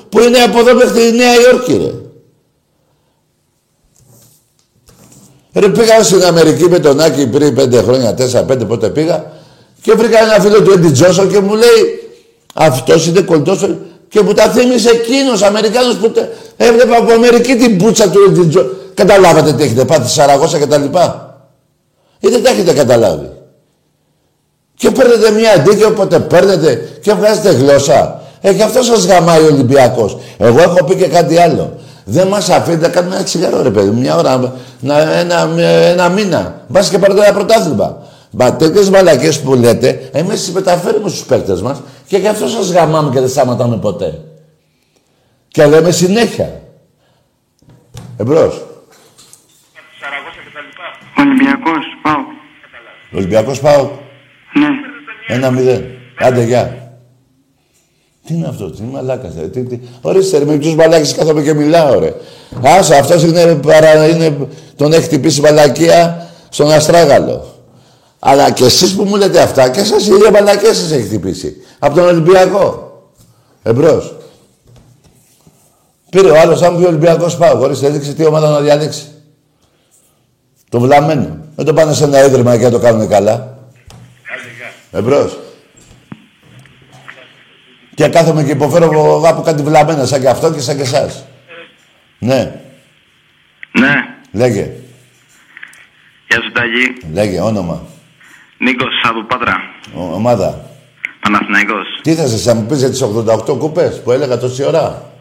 που είναι από εδώ μέχρι τη Νέα Υόρκη, ρε. Ρε πήγα στην Αμερική με τον Άκη πριν πέντε χρόνια, τέσσερα, πέντε πότε πήγα και βρήκα ένα φίλο του Έντι Τζόσον και μου λέει αυτός είναι κολλητός και μου τα θύμισε εκείνος Αμερικάνος που έβλεπα από Αμερική την πούτσα του Έντι Τζόσον. Καταλάβατε τι έχετε πάθει, Σαραγώσα και τα λοιπά. Ή δεν τα έχετε καταλάβει. Και παίρνετε μια αντίκη όποτε παίρνετε και βγάζετε γλώσσα. Ε, γι' αυτό σας γαμάει ο Ολυμπιακός. Εγώ έχω πει και κάτι άλλο. Δεν μας αφήνει να κάνουμε ένα τσιγάρο, ρε παιδί μια ώρα, να, ένα, ένα μήνα. Μπας και πάρετε ένα πρωτάθλημα. Μα τέτοιες μαλακές που λέτε, εμείς τις μεταφέρουμε στους παίκτες μας και γι' αυτό σας γαμάμε και δεν σταματάμε ποτέ. Και λέμε συνέχεια. Εμπρός. Ολυμπιακός, πάω. Ολυμπιακός πάω. Ναι. Ένα μηδέn. Άντε, γεια. Τι είναι αυτό, τι μαλάκας. Τι, τι. Ορίστε, ρε, με ποιους μαλάκες κάθομαι και μιλάω, ρε. Άσε, αυτός είναι, παρα, είναι, τον έχει χτυπήσει μαλακία στον Αστράγαλο. Αλλά και εσείς που μου λέτε αυτά, και εσάς οι ίδια μαλακίε σας έχει χτυπήσει. Από τον Ολυμπιακό. Εμπρός. Πήρε ο άλλος, αν πει Ολυμπιακός πάω, ορίστε, έδειξε τι ομάδα να διαλέξει. Το βλαμμένο. Δεν το πάνε σε ένα ίδρυμα και να το κάνουν καλά. Εμπρός. Και κάθομαι και υποφέρω από κάτι βλαμμένα σαν και αυτό και σαν και εσάς. Ναι. Ναι. Λέγε. Γεια σου Ταγί. Λέγε, όνομα. Νίκος από Πάτρα. Ο, ομάδα. Παναθηναϊκός. Τι θα σας μου πεις για τις 88 κούπες που έλεγα τόση ώρα;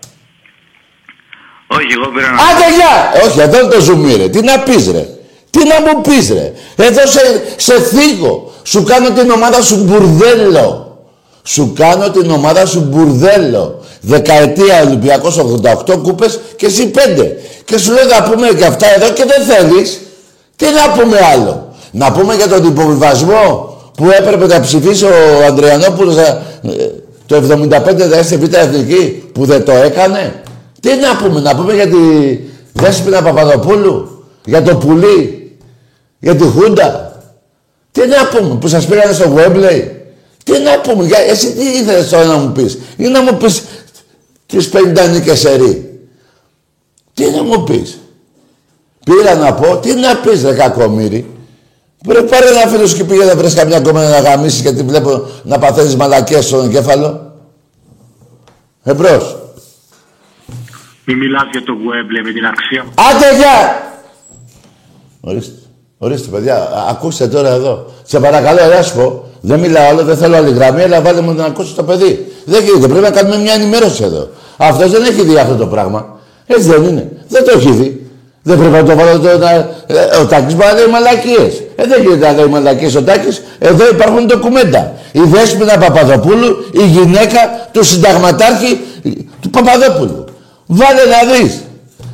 Όχι, εγώ πήρα να... Άντε γεια! Όχι, εδώ το ζουμί ρε. Τι να πεις ρε. Τι να μου πεις ρε; Εδώ σε, σε θίγω. Σου κάνω την ομάδα σου μπουρδέλο. Σου κάνω την ομάδα σου μπουρδέλο. Δεκαετία Ολυμπιακός 88 κούπες και εσύ πέντε. Και σου λέω να πούμε και αυτά εδώ και δεν θέλεις. Τι να πούμε άλλο; Να πούμε για τον υποβιβασμό που έπρεπε να ψηφίσει ο Ανδριανόπουλος ε, το 75 δεν είστε β' εθνική που δεν το έκανε; Τι να πούμε, να πούμε για τη Δέσποινα Παπαδοπούλου, για το πουλί, για τη Χούντα. Τι να πούμε, που σας πήγανε στο Γουέμπλεϊ. Τι να πούμε, για, εσύ τι ήθελες τώρα να μου πεις; Ή να μου πεις τις 50 νίκες ερή. Τι να μου πεις; Πήρα να πω, τι να πεις ρε κακομύρι. Πρέπει πάρε ένα φίλο σου και πήγε να βρεις καμιά κομμένα να γαμίσεις γιατί βλέπω να παθαίνεις μαλακές στον εγκέφαλο. Εμπρός. Μη μιλάς για το Γουέμπλε με την αξία. Άντε γεια! Ορίστε. Ορίστε παιδιά, ακούστε τώρα εδώ. Σε παρακαλώ, ελά σου πω. Δεν μιλάω άλλο, δεν θέλω άλλη γραμμή, αλλά βάλε μου να ακούσει το παιδί. Δεν γίνεται, πρέπει να κάνουμε μια ενημέρωση εδώ. Αυτός δεν έχει δει αυτό το πράγμα. Έτσι δεν είναι. Δεν το έχει δει. Δεν πρέπει να το βάλω το, να, ε, ο Τάκης μπορεί να λέει μαλακίες. Ε, δεν γίνεται να λέει μαλακίες ο Τάκης. Εδώ υπάρχουν ντοκουμέντα. Η Δέσποινα Παπαδοπούλου, η γυναίκα του συνταγματάρχη του Παπαδόπουλου. Βάλε να δεις.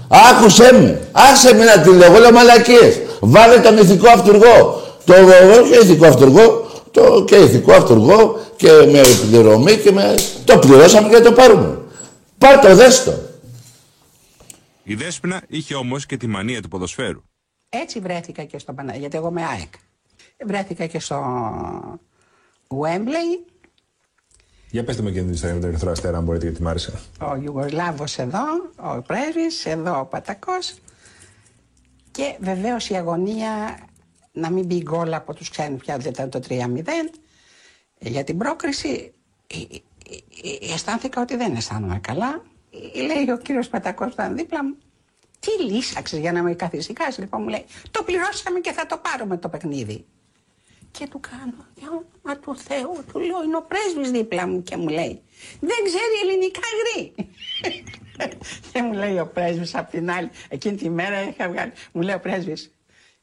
Άκουσέ με. Άσε με να τη λέω. Λέω μαλακίες. Βάλε τον ηθικό αυτούργο. Το όχι ηθικό αυτούργο, το και ηθικό αυτούργο και με πληρωμή και με... Το πληρώσαμε και το πάρουμε. Πάρ' το, δες το. Η Δέσποινα είχε όμως και τη μανία του ποδοσφαίρου. Έτσι βρέθηκα και στο Παναγία, γιατί εγώ είμαι ΑΕΚ. Βρέθηκα και στο Wembley. Για πέστε με και την ιστορία με τον Ερυθρό Αστέρα, αν μπορείτε, γιατί μ' άρεσε. Ο Ιουγκοσλάβος εδώ, ο Πρέβης, εδώ ο Πατακός. Και βεβαίως η αγωνία να μην μπει γκολ από τους ξένους πια δεν ήταν το 3-0. Για την πρόκριση ε, ε, ε, αισθάνθηκα ότι δεν αισθάνομαι καλά. Λέει ο κύριος Πατακός που ήταν δίπλα μου, Τι λύσαξες για να με καθησυχάσεις. Λοιπόν, μου λέει, το πληρώσαμε και θα το πάρουμε το παιχνίδι. Και του κάνω, για όνομα του Θεού, του λέω, είναι ο πρέσβης δίπλα μου και μου λέει, δεν ξέρει ελληνικά γρή. και μου λέει ο πρέσβης απ' την άλλη, εκείνη τη μέρα είχα βγάλει, μου λέει ο πρέσβης,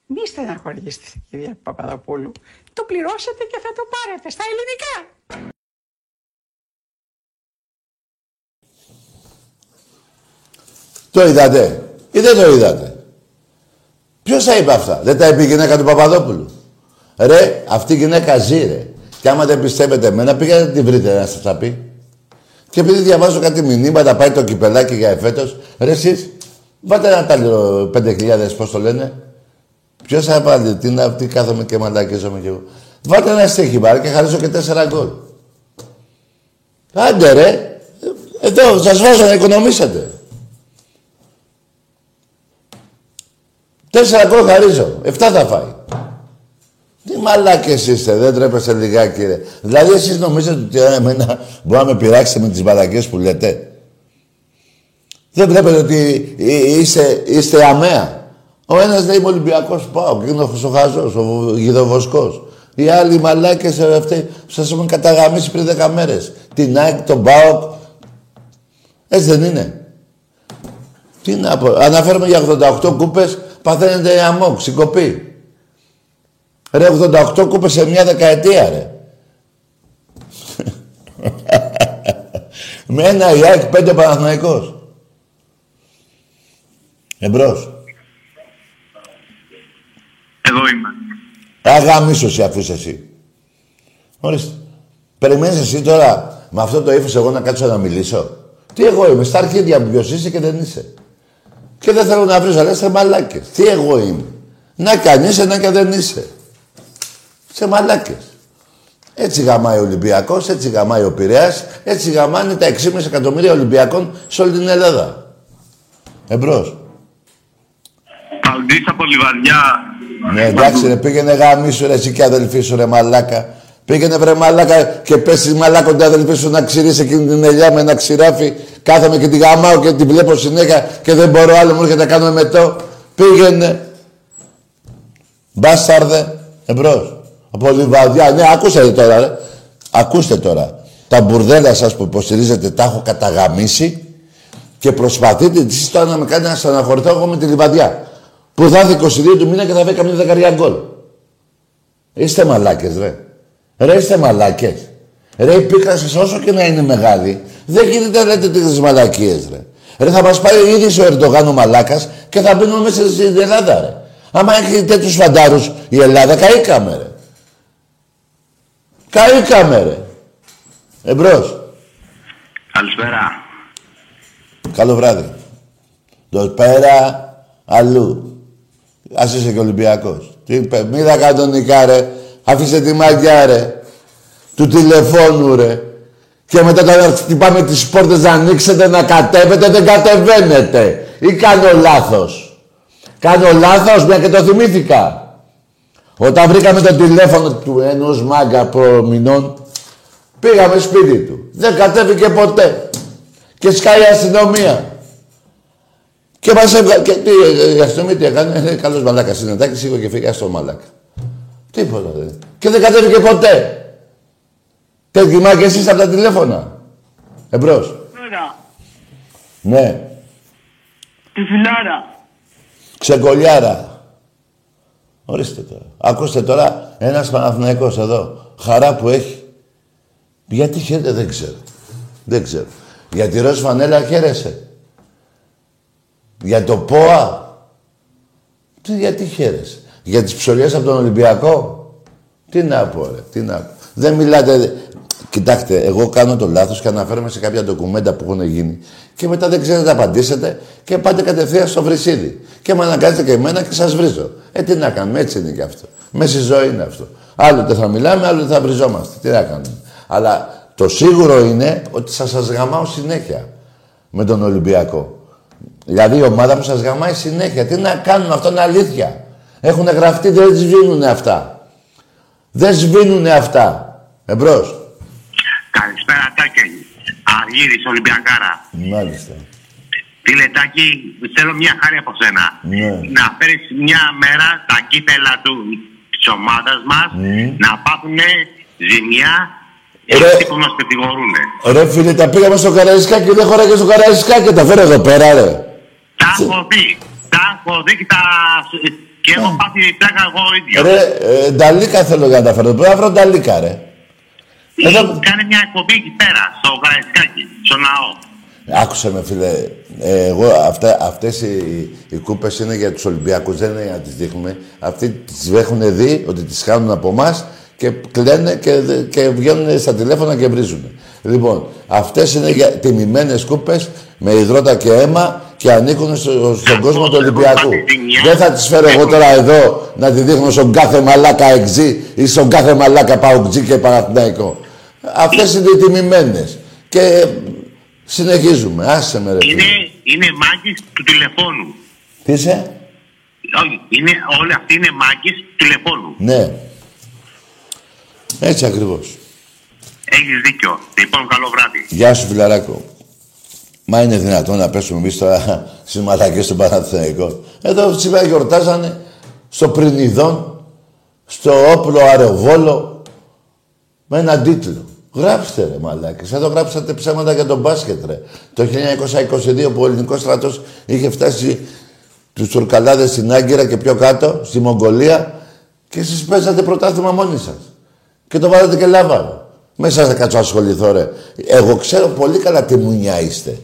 μη στεναχωρήσετε κυρία Παπαδοπούλου, το πληρώσετε και θα το πάρετε στα ελληνικά. Το είδατε ή δεν το είδατε; Ποιος τα είπε αυτά; Δεν τα είπε η γυναίκα του Παπαδόπουλου; Ρε, αυτή η γυναίκα ζει ρε. Και άμα δεν πιστεύετε εμένα, πήγατε να τη βρείτε να σας τα πει. Και επειδή διαβάζω κάτι μηνύματα, πάει το κυπελάκι για εφέτος, ρε εσείς, βάλτε ένα τάλιο 5.000, πώς το λένε. Ποιος θα βάλει, τι είναι αυτή, κάθομαι και μαλακίζομαι κι εγώ. Βάλτε ένα στέχη μπαρ και χαρίζω και τέσσερα γκολ. Άντε ρε, εδώ σας βάζω να οικονομήσετε. Τέσσερα γκολ χαρίζω, εφτά θα φάει. Τι μαλάκες είστε, δεν τρέπεστε λιγάκι ρε. Δηλαδή εσείς νομίζετε ότι εμένα μπορεί να με πειράξετε με τις μαλακές που λέτε; Δεν βλέπετε ότι είστε, είστε αμαία; Ο ένας λέει είμαι Ολυμπιακός πάω και είναι ο Χρυσοχαζός, ο Γιδοβοσκός. Οι άλλοι μαλάκες αυτοί σας έχουν καταγαμίσει πριν 10 μέρες. Την ΑΕΚ, τον ΠΑΟΚ. Έτσι δεν είναι. Τι να πω. Αναφέρομαι για 88 κούπες, παθαίνετε αμόκ, συγκοπή. Ρε 88 κούπες σε μια δεκαετία ρε. Με ένα Ιάκ πέντε Παναθηναϊκός. Εμπρός. Εγώ είμαι. Αγαμίσου σε αφούς εσύ. Ορίστε. Περιμένεις εσύ τώρα με αυτό το ύφος εγώ να κάτσω να μιλήσω; Τι εγώ είμαι, στα αρχίδια μου ποιος είσαι και δεν είσαι. Και δεν θέλω να βρεις, αλλά είστε μαλάκες. Τι εγώ είμαι. Να κι είσαι, να και δεν είσαι σε μαλάκες. Έτσι γαμάει ο Ολυμπιακός, έτσι γαμάει ο Πειραιάς, έτσι γαμάνε τα 6,5 εκατομμύρια Ολυμπιακών σε όλη την Ελλάδα. Εμπρός. Παουντή από Λιβαδιά. Ναι, εντάξει, ρε, πήγαινε γαμίσου ρε, εσύ και αδελφή σου, ρε μαλάκα. Πήγαινε βρε μαλάκα και πέσει μαλάκο την αδελφή σου να ξηρίσει εκείνη την ελιά με ένα ξηράφι. Κάθομαι και τη γαμάω και τη βλέπω συνέχεια και δεν μπορώ άλλο μου έρχεται να κάνω μετό. Πήγαινε. Μπάσταρδε. Εμπρός. Από λιβαδιά. Ναι, ακούσατε τώρα, ρε. Ακούστε τώρα. Τα μπουρδέλα σας που υποστηρίζετε τα έχω καταγαμίσει και προσπαθείτε εσείς τώρα να με κάνετε να στεναχωρηθώ εγώ με τη λιβαδιά. Που θα έρθει 22 του μήνα και θα βρει καμία δεκαριά γκολ. Είστε μαλάκες, ρε. Ρε, είστε μαλάκες. Ρε, η πίκρα σας όσο και να είναι μεγάλη, δεν γίνεται να λέτε τέτοιες μαλακίες, ρε. Ρε, θα μας πάρει ήδη ο Ερντογάν ο μαλάκας και θα μπαίνουμε μέσα στην Ελλάδα, ρε. Άμα έχει τέτοιους φαντάρους η Ελλάδα, καήκαμε, ρε. Καήκαμε ρε. Εμπρός. Καλησπέρα. Καλό βράδυ. Το πέρα αλλού. Ας είσαι και Ολυμπιακός. Τι είπε, μοίρα κανονικά ρε. Αφήστε τη μαγιά ρε. Του τηλεφώνου ρε. Και μετά τα χτυπάμε τις πόρτες να ανοίξετε, να κατέβετε, δεν κατεβαίνετε. Ή κάνω λάθος. Κάνω λάθος, μια και το θυμήθηκα. Όταν βρήκαμε το τηλέφωνο του ενός μάγκα προμηνών, πήγαμε σπίτι του. Δεν κατέβηκε ποτέ. Και σκάει η αστυνομία. Και μας έβγαλε... Και τι, η αστυνομία τι έκανε, είναι καλός μαλάκας συνεντάκι, σίγουρα και φύγει στο μαλάκα. Τίποτα δεν. Και δεν κατέβηκε ποτέ. Τέτοιοι και εσείς από τα τηλέφωνα; Εμπρός. Ναι. Τη φιλάρα. Ξεκολιάρα. Ορίστε τώρα. Ακούστε τώρα, ένας Παναθηναϊκός εδώ, χαρά που έχει. Γιατί χαίρεται δεν ξέρω. Δεν ξέρω. Για τη ροζ φανέλα χαίρεσαι. Για το ΠΟΑ. Τι, γιατί χαίρεσαι. Για τις ψωριές από τον Ολυμπιακό. Τι να πω ρε, τι να πω. Δεν μιλάτε... Κοιτάξτε, εγώ κάνω το λάθος και αναφέρομαι σε κάποια ντοκουμέντα που έχουν γίνει. Και μετά δεν ξέρετε να απαντήσετε και πάτε κατευθείαν στο βρυσίδι. Και με αναγκάζετε και εμένα και σας βρίζω. Ε, τι να κάνουμε, έτσι είναι και αυτό. Μέση ζωή είναι αυτό. Άλλοτε θα μιλάμε, άλλοτε θα βριζόμαστε. Τι να κάνουμε. Αλλά το σίγουρο είναι ότι θα σας γαμάω συνέχεια με τον Ολυμπιακό. Δηλαδή η ομάδα μου σας γαμάει συνέχεια. Τι να κάνουμε, αυτό είναι αλήθεια. Έχουν γραφτεί, δεν σβήνουν αυτά. Δεν σβήνουν αυτά. Εμπρός. Καλησπέρα, Τάκη. Αργύρης, Ολυμπιακάρα. Μάλιστα. Φιλετάκι, θέλω μια χάρη από σένα. Ναι. Να φέρεις μια μέρα τα κύπελα του της ομάδας μας Ναι. να πάθουν ζημιά Ρε. αυτοί που μας κατηγορούν. Ρε φίλε, τα πήγαμε στο Καραϊσκάκι, δεν χωράγε στο Καραϊσκάκι, τα φέρω εδώ πέρα, ρε. Τα έχω δει. Τα έχω δει και, τα... και έχω πάθει πλάκα εγώ ίδιο. Ρε, ε, νταλίκα θέλω για να τα φέρω. Πρέπει να βρω νταλίκα, ρε. Εδώ... Κάνε μια εκπομπή εκεί πέρα, στο Καραϊσκάκι, στο ναό. Άκουσε με, φίλε. Ε, εγώ, αυτά, αυτές οι, οι κούπες είναι για τους Ολυμπιακούς, δεν είναι για να τις δείχνουμε. Αυτοί τις έχουν δει ότι τις χάνουν από εμάς και κλαίνε και, δε- και βγαίνουν στα τηλέφωνα και βρίζουν. Λοιπόν, αυτές είναι για τιμημένες κούπες με υδρότα και αίμα και ανήκουν στο, στον κόσμο του Ολυμπιακού. Δεν θα τις φέρω εγώ τώρα εδώ να τη δείχνω στον κάθε μαλάκα εξή ή στον κάθε μαλάκα παουτζή και παναθηναϊκό. Αυτές είναι οι τιμημένες. Και συνεχίζουμε. Άσε με ρε. φίλε. Είναι, είναι μάγκες του τηλεφώνου. Τι είσαι; Όχι, είναι, όλοι αυτοί είναι μάγκες του τηλεφώνου. Ναι. Έτσι ακριβώς. Έχεις δίκιο. Λοιπόν, καλό βράδυ. Γεια σου, φιλαράκο. Μα είναι δυνατόν να πέσουμε εμείς τώρα στις μαλακές του Παναθηναϊκό. Εδώ σήμερα γιορτάζανε στο Πρινιδόν, στο όπλο Αρεβόλο, με έναν τίτλο. Γράψτε ρε μαλάκες. Εδώ γράψατε ψέματα για τον μπάσκετ ρε. Το 1922 που ο ελληνικός στρατός είχε φτάσει τους Τουρκαλάδες στην Άγκυρα και πιο κάτω, στη Μογγολία και εσείς παίζατε πρωτάθλημα μόνοι σας. Και το βάλατε και λάβαρο. Μέσα θα κάτσω να ασχοληθώ ρε. Εγώ ξέρω πολύ καλά τι μουνιά είστε.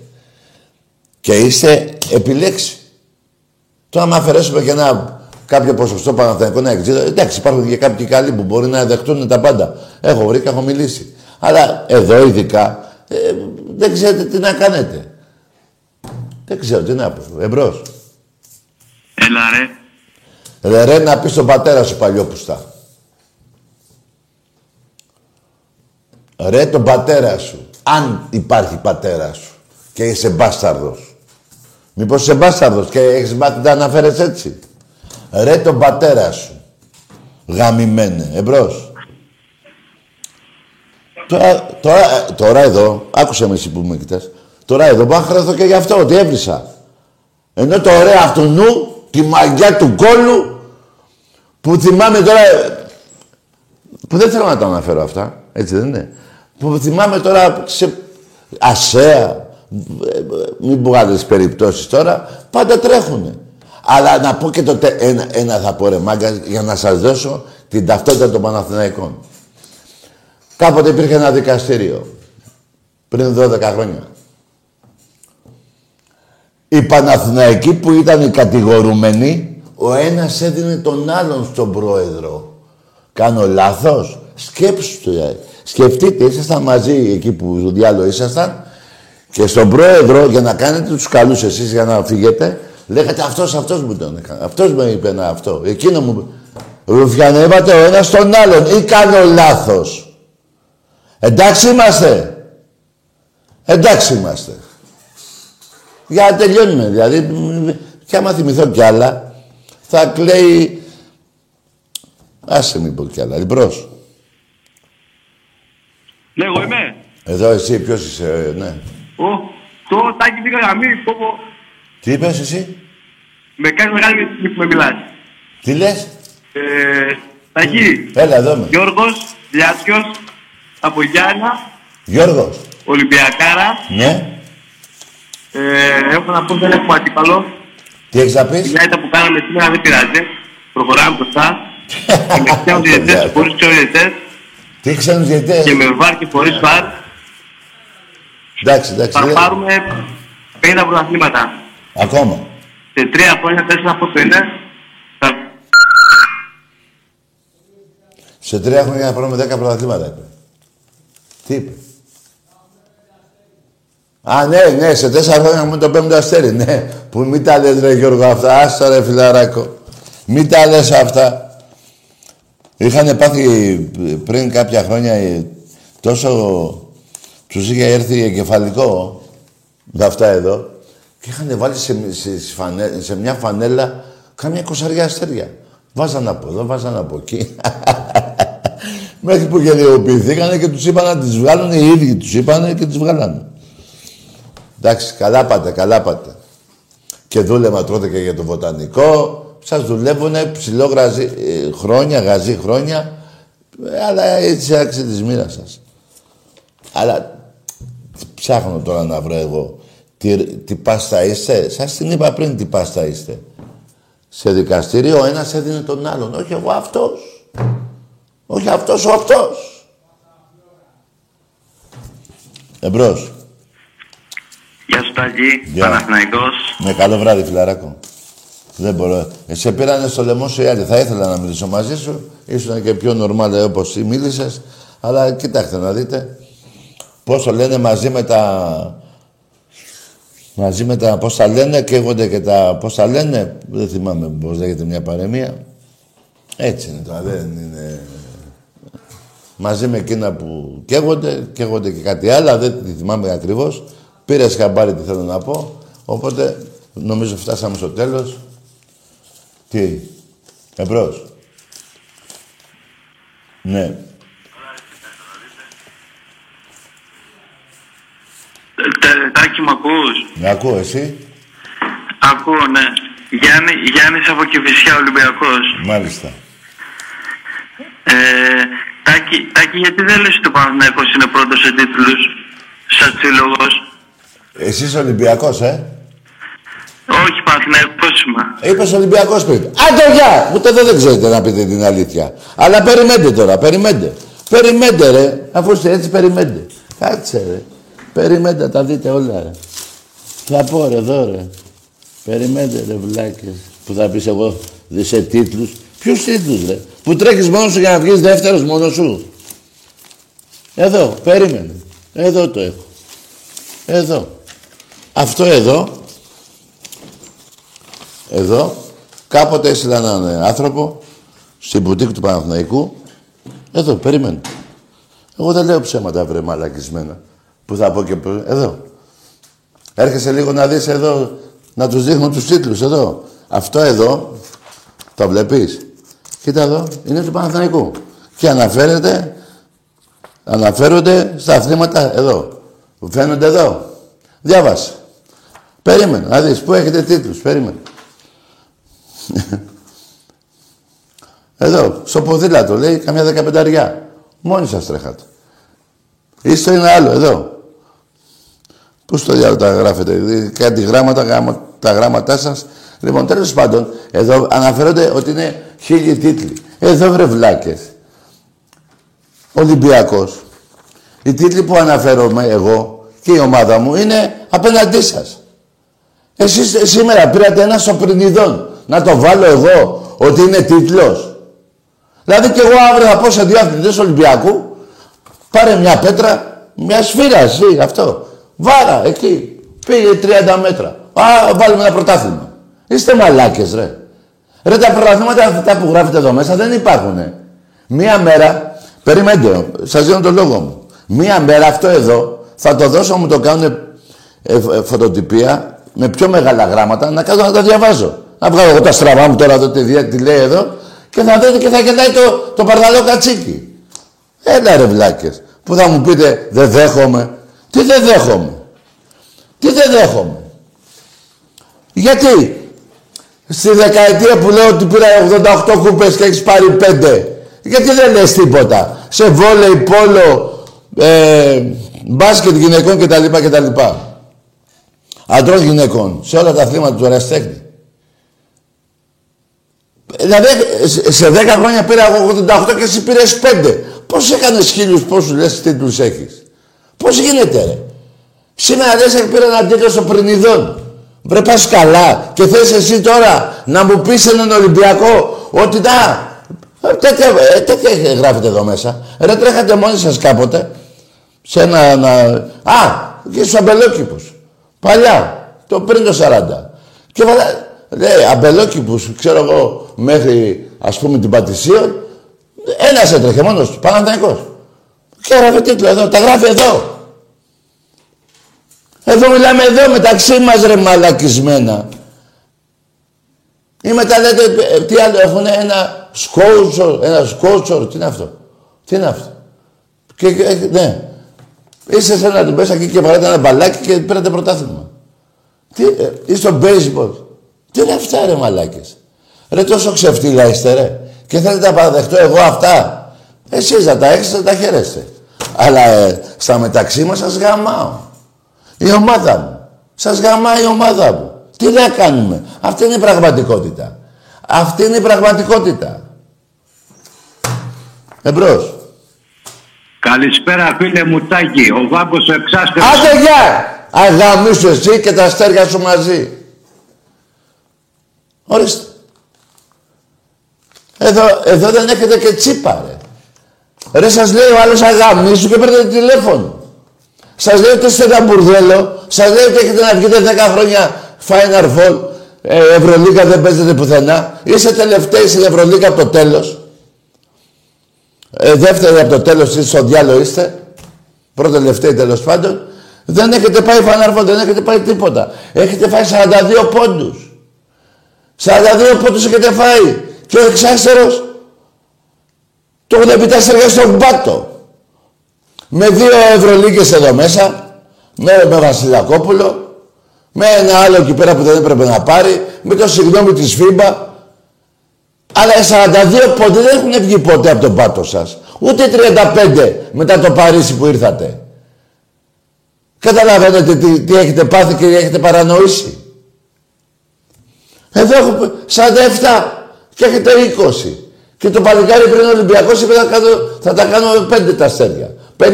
Και είστε επιλέξει. Τώρα, άμα αφαιρέσουμε και ένα κάποιο ποσοστό Παναθηναϊκό να εξήντα, εντάξει, υπάρχουν και κάποιοι καλοί που μπορεί να δεχτούν τα πάντα. Έχω βρει και έχω μιλήσει. Αλλά εδώ ειδικά ε, δεν ξέρετε τι να κάνετε. Δεν ξέρω τι να πω. Εμπρός. Έλα ρε. Ρε, ρε να πεις στον πατέρα σου παλιόπουστα. Ρε τον πατέρα σου. Αν υπάρχει πατέρα σου και είσαι μπάσταρδος. Μήπως είσαι μπάσταρδος και έχεις μάθει να αναφέρεσαι έτσι. Ρε τον πατέρα σου. Γαμημένε. Εμπρός. Τώρα, τώρα, τώρα εδώ, άκουσα με εσύ που με κοιτάς. Τώρα εδώ πάω να χρειαστώ και γι' αυτό, ότι έβρισα. Ενώ το ωραίο αυτού νου, τη μαγιά του κόλου, που θυμάμαι τώρα... Που δεν θέλω να τα αναφέρω αυτά, έτσι δεν είναι. Που θυμάμαι τώρα σε ασέα, ε, ε, μην πω άλλες περιπτώσεις τώρα, πάντα τρέχουνε. Αλλά να πω και το τε- ένα, ένα θα πω ρε μάγκα, για να σας δώσω την ταυτότητα των Παναθηναϊκών. Κάποτε υπήρχε ένα δικαστήριο, πριν 12 χρόνια. Οι Παναθηναϊκοί που ήταν οι κατηγορούμενοι, ο ένας έδινε τον άλλον στον πρόεδρο. Κάνω λάθος; Σκέψου το. ε. Σκεφτείτε, ήσασταν μαζί εκεί που στο διάλογο ήσασταν και στον πρόεδρο για να κάνετε τους καλούς εσείς για να φύγετε, λέγατε αυτός, αυτός μου τον έκανε. Αυτός με είπε να αυτό. Εκείνο μου... Ρουφιανεύατε ο ένας τον άλλον ή κάνω λάθος. Εντάξει είμαστε. Εντάξει είμαστε. Για να τελειώνουμε, δηλαδή. μ, Και άμα θυμηθώ κι άλλα, θα κλαίει... Άσε μην πω κι άλλα. Λιμπρός. Ναι, εγώ είμαι. Εδώ εσύ, ποιος είσαι, ε, ναι. Ο, το τάκι πήγα γαμί, πω πω. Τι είπες εσύ, Με κάνει μεγάλη τιμή που με μιλάς. τι λες; Ε, Τακί, Έλα εδώ με. Γιώργος, Λιάτσιος, από Γιάννα, Γιώργος. Ολυμπιακάρα. Ναι. Ε, έχω να πω δεν έχουμε αντίπαλο. Τι έχεις να Η πεις. λάιτα που κάναμε σήμερα δεν πειράζει. Προχωράμε μπροστά. Και με ξένους διαιτητές, χωρίς ξένους διαιτητές. Τι ξένους διαιτητές; Και με βάρ και χωρίς βάρ. Εντάξει, εντάξει. Θα δεν- πάρουμε 50 πρωταθλήματα. Ακόμα. Σε τρία χρόνια, τέσσερα πόσο είναι; Θα Σε τρία χρόνια να πάρουμε δέκα πρωταθλήματα, είπε. Τι είπε; Α, ναι, ναι, σε τέσσερα χρόνια με το πέμπτο αστέρι, ναι. Που μην τα λες, ρε Γιώργο, αυτά. Άστα, ρε φιλαράκο. Μην τα λες αυτά. Είχαν πάθει πριν κάποια χρόνια ε, τόσο... Τους είχε έρθει εγκεφαλικό με αυτά εδώ και είχαν βάλει σε, σε, σε φανε- σε μια φανέλα κάμια κοσαριά αστέρια. Βάζαν από εδώ, βάζαν από εκεί. Μέχρι που γενιοποιηθήκανε και τους είπαν να τις βγάλουν οι ίδιοι. Τους είπαν και τις βγάλανε. Εντάξει, καλά πάτε, καλά πάτε. Και δούλευα τότε και για το βοτανικό. Σας δουλεύουνε ψηλό γραζί, ε, χρόνια, γαζί χρόνια. Ε, αλλά έτσι άξιζε της μοίρας σας. Αλλά ψάχνω τώρα να βρω εγώ τι, τι πάστα είστε. Σας την είπα πριν τι πάστα είστε. Σε δικαστήριο ο ένας έδινε τον άλλον. Όχι εγώ αυτός. Όχι αυτός ο αυτός. Εμπρός. Γεια σου Τάκη, Γεια. Παναθηναϊκός. Ναι, καλό βράδυ, φιλαράκο. Δεν μπορώ. Ε, σε πήρανε στο λαιμό σου οι άλλοι. Θα ήθελα να μιλήσω μαζί σου. Ήσουν και πιο νορμάλ όπως μίλησες. Αλλά κοιτάξτε να δείτε. Πόσο λένε μαζί με τα. Μαζί με τα. Πώς τα λένε, καίγονται και τα. Πώς τα λένε. Δεν θυμάμαι πώς λέγεται μια παρεμία. Έτσι είναι τώρα. Δεν είναι. Μαζί με εκείνα που καίγονται, καίγονται και κάτι άλλο, δεν τη θυμάμαι ακριβώς. Πήρες χαμπάρι τι θέλω να πω, οπότε νομίζω φτάσαμε στο τέλος. Τι, εμπρός. Ναι. Τάκη μ' ακούς; Με ακούω εσύ. Ακούω, ναι. Γιάννη, Γιάννης από Κηφισιά, Ολυμπιακός. Μάλιστα. Ε, Τάκη, Τάκη, γιατί δεν λες ότι ο Παναθηναϊκός είναι πρώτος σε τίτλους σαν σύλλογος; Εσύ είσαι Ολυμπιακός, ε; Όχι, Παναθηναϊκός είμαι. Είπες Ολυμπιακός πριν. Άντε γεια! Ούτε εδώ δεν ξέρετε να πείτε την αλήθεια. Αλλά περιμένετε τώρα, περιμένετε. Περιμένετε ρε, αφού είστε έτσι περιμένετε. Κάτσε ρε. Περιμένετε, τα δείτε όλα ρε. Θα πω ρε εδώ ρε. Περιμένετε ρε βλάκες. Που θα πεις εγώ δεν σε τίτλους. Ποιους τίτλους ρε. Που τρέχεις μόνος σου για να βγεις δεύτερος μόνος σου. Εδώ, περίμενε. Εδώ το έχω. Εδώ. Αυτό εδώ εδώ, κάποτε έστειλα έναν ε, άνθρωπο στην μπουτίκ του Παναθηναϊκού. Εδώ, περίμενε. Εγώ δεν λέω ψέματα, βρε μαλακισμένα. Που θα πω και προ- Εδώ. Έρχεσαι λίγο να δεις εδώ, να τους δείχνω τους τίτλους, εδώ. Αυτό εδώ, το βλέπεις. Κοίτα εδώ, είναι του Παναθηναϊκού. Και αναφέρεται, αναφέρονται στα αθλήματα εδώ. Που φαίνονται εδώ. Διάβασε. Περίμενε, να δεις, πού έχετε τίτλους, περίμενε. Εδώ, στο ποδήλατο, λέει, καμιά δεκαπενταριά. Μόνοι σας τρέχατε. Είστε ένα άλλο, εδώ. Πού στο διάλογο τα γράφετε, δηλαδή, κάτι γράμματα, γράμμα- τα γράμματά σας. Λοιπόν, τέλος πάντων, εδώ αναφέρονται ότι είναι χίλιοι τίτλοι. Εδώ βρε βλάκες. Ολυμπιακός. Οι τίτλοι που αναφέρομαι εγώ και η ομάδα μου είναι απέναντί σας. Εσείς σήμερα πήρατε ένα σοπρινιδόν. Να το βάλω εγώ ότι είναι τίτλος. Δηλαδή και εγώ αύριο θα πω σε δύο αθλητές Ολυμπιακού πάρε μια πέτρα, μια σφύρα εσύ αυτό. Βάρα εκεί. Πήγε 30 μέτρα. Α, βάλουμε ένα πρωτάθλημα. Είστε μαλάκες ρε. Ρε τα πρωταθλήματα αυτά που γράφετε εδώ μέσα δεν υπάρχουνε. Μία μέρα, περιμένετε, σας δίνω το λόγο μου. Μία μέρα αυτό εδώ θα το δώσω, μου το κάνουν ε, ε, φωτοτυπία με πιο μεγάλα γράμματα να κάνω να τα διαβάζω. Να βγάλω εγώ τα στραβά μου τώρα εδώ τι, δι- τι λέει εδώ και θα δείτε και θα κοιτάει το, το παρδαλό κατσίκι. Έλα ρε βλάκες. Που θα μου πείτε δεν δέχομαι. Τι δεν δέχομαι. Τι δεν δέχομαι. Γιατί στη δεκαετία που λέω ότι πήρα 88 κούπες και έχεις πάρει 5. Γιατί δεν λες τίποτα. Σε βόλεϊ, πόλο, ε, μπάσκετ γυναικών κτλ. κτλ. Αντρών γυναικών. Σε όλα τα αθλήματα του εραστέχνη. Δηλαδή, σε- σε 10 χρόνια πήρα εγώ 88 και εσύ πήρες 5. Πώς έκανες χίλιους πόσους λες τίτλους έχεις. Πώς γίνεται ρε; Σήμερα λες ότι πήρα ένα τίτλο στο Πρινιδόν. Βρε πας καλά και θες εσύ τώρα να μου πεις έναν Ολυμπιακό ότι να... ε, Τέτοια, ε, τέτοια γράφετε εδώ μέσα. Ρε τρέχατε μόνοι σας κάποτε σε ένα... ένα- Α, και στους αμπελόκηπους. Παλιά, το πριν το 40. Και βάλα, λέει, αμπελόκηπους, ξέρω εγώ, μέχρι ας πούμε την Πατησίων, ένας έτρεχε μόνος του, Παναθηναϊκός. Και έγραφε τίτλο εδώ, τα γράφει εδώ. Εδώ μιλάμε εδώ μεταξύ μας ρε μαλακισμένα. Ή μετά λέτε, ε, τι άλλο έχουνε, ένα σκόουτσορ, ένα σκόουτσορ, τι είναι αυτό; Τι είναι αυτό; Και, και- ναι. Είστε σαν να την πες εκεί και παράτε ένα μπαλάκι και πήρατε πρωτάθλημα. Τι, ε, ή στο baseball. Τι είναι αυτά ρε μαλάκες; Ρε τόσο ξεφτύλα είστε ρε. Και θέλετε να παραδεχτώ εγώ αυτά; Εσείς να τα έχετε, να τα χαίρεστε. Αλλά ε, στα μεταξύ μας σας γαμάω. Η ομάδα μου. Σας γαμάει η ομάδα μου. Τι να κάνουμε; Αυτή είναι η πραγματικότητα. Αυτή είναι η πραγματικότητα. Εμπρός. Καλησπέρα φίλε μου Τάκη, ο Βάγκος ο εξάστερος. Άντε γεια! Αγαμίσου εσύ και τα αστέρια σου μαζί. Ορίστε. Εδώ, εδώ δεν έχετε και τσίπα, ρε. Ρε, σας λέει ο άλλος αγαμίσου και παίρνετε τηλέφωνο. Σας λέει ότι είστε ένα μπουρδέλο. Σας λέει ότι έχετε να βγείτε 10 χρόνια Final Four. Ε, Ευρωλίγα δεν παίζετε πουθενά. Είστε τελευταίοι στην Ευρωλίγα από το τέλος. Ε, δεύτερη από το τέλος εσείς στο διάλογο είστε. Πρώτο τελευταίοι τέλος πάντων. Δεν έχετε πάει Final Four, δεν έχετε πάει τίποτα. Έχετε φάει 42 πόντους. 42 πόντους έχετε φάει. Και ο εξάστερος το 84 στον πάτο. Με δύο Ευρωλίγκες εδώ μέσα, με, με Βασιλακόπουλο, με ένα άλλο εκεί πέρα που δεν έπρεπε να πάρει, με το συγγνώμη της ΦΥΜΠΑ. Αλλά 42 πόντι δεν έχουν βγει ποτέ από τον πάτο σας. Ούτε 35 μετά το Παρίσι που ήρθατε. Καταλαβαίνετε τι, τι έχετε πάθει και τι έχετε παρανοήσει. Εδώ έχω 47 και έχετε 20. Και το παλικάρι πριν ο Ολυμπιακός είπε θα, κάνω, θα τα κάνω 5 τα αστέρια. 50.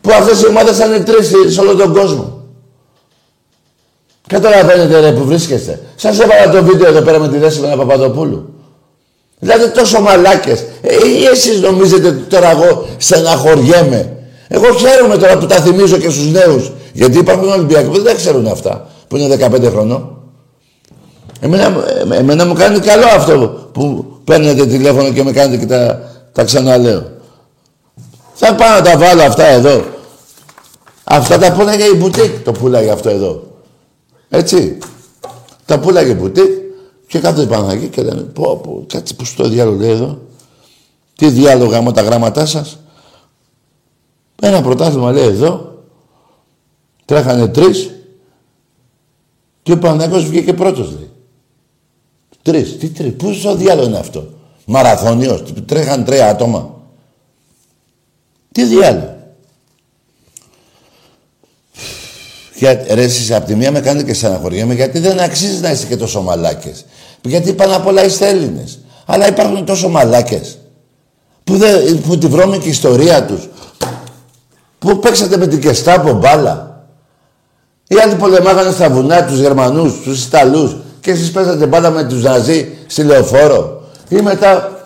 Που αυτές οι ομάδες θα είναι τρεις σε όλο τον κόσμο. Καταλαβαίνετε ρε που βρίσκεστε. Σας έβαλα το βίντεο εδώ πέρα με τη Δέσποινα Παπαδοπούλου. Δηλαδή τόσο μαλάκες. Ε, ή εσείς νομίζετε ότι τώρα εγώ στεναχωριέμαι. Εγώ χαίρομαι τώρα που τα θυμίζω και στους νέους. Γιατί υπάρχουν Ολυμπιακοί που δεν ξέρουν αυτά. Που είναι 15 χρονών. Εμένα, ε, εμένα μου κάνει καλό αυτό που παίρνετε τηλέφωνο και με κάνετε και τα, τα ξαναλέω. Θα πάω να τα βάλω αυτά εδώ. Αυτά τα πουλάγε η μπουτίκ, το πουλάγε αυτό εδώ. Έτσι. Τα πουλάγε η μπουτίκ και κάθεται πάνω εκεί και λένε πω, πω, κάτσε που στο διάλογο λέει εδώ. Τι διάλογο γάμω τα γράμματά σας. Ένα πρωτάθλημα λέει εδώ. Τρέχανε τρεις και ο Παναγιώτης βγήκε πρώτος λέει. Τρεις. Τι τρεις. Πού στο διάλογο είναι αυτό; Μαραθώνιος. Τρέχαν τρία άτομα. Τι διάλογο; Για, ρε εσείς από τη μία με κάνετε και στεναχωριέμαι γιατί δεν αξίζει να είστε και τόσο μαλάκες. Γιατί πάνω απ' όλα είστε Έλληνες. Αλλά υπάρχουν τόσο μαλάκες που, δεν, που τη βρώμικη ιστορία τους που παίξατε με την Κεστάπο μπάλα. Οι άλλοι πολεμάγανε στα βουνά τους Γερμανούς, τους Ιταλούς και εσείς παίζατε μπάλα με τους Ναζί στη Λεωφόρο. Ή μετά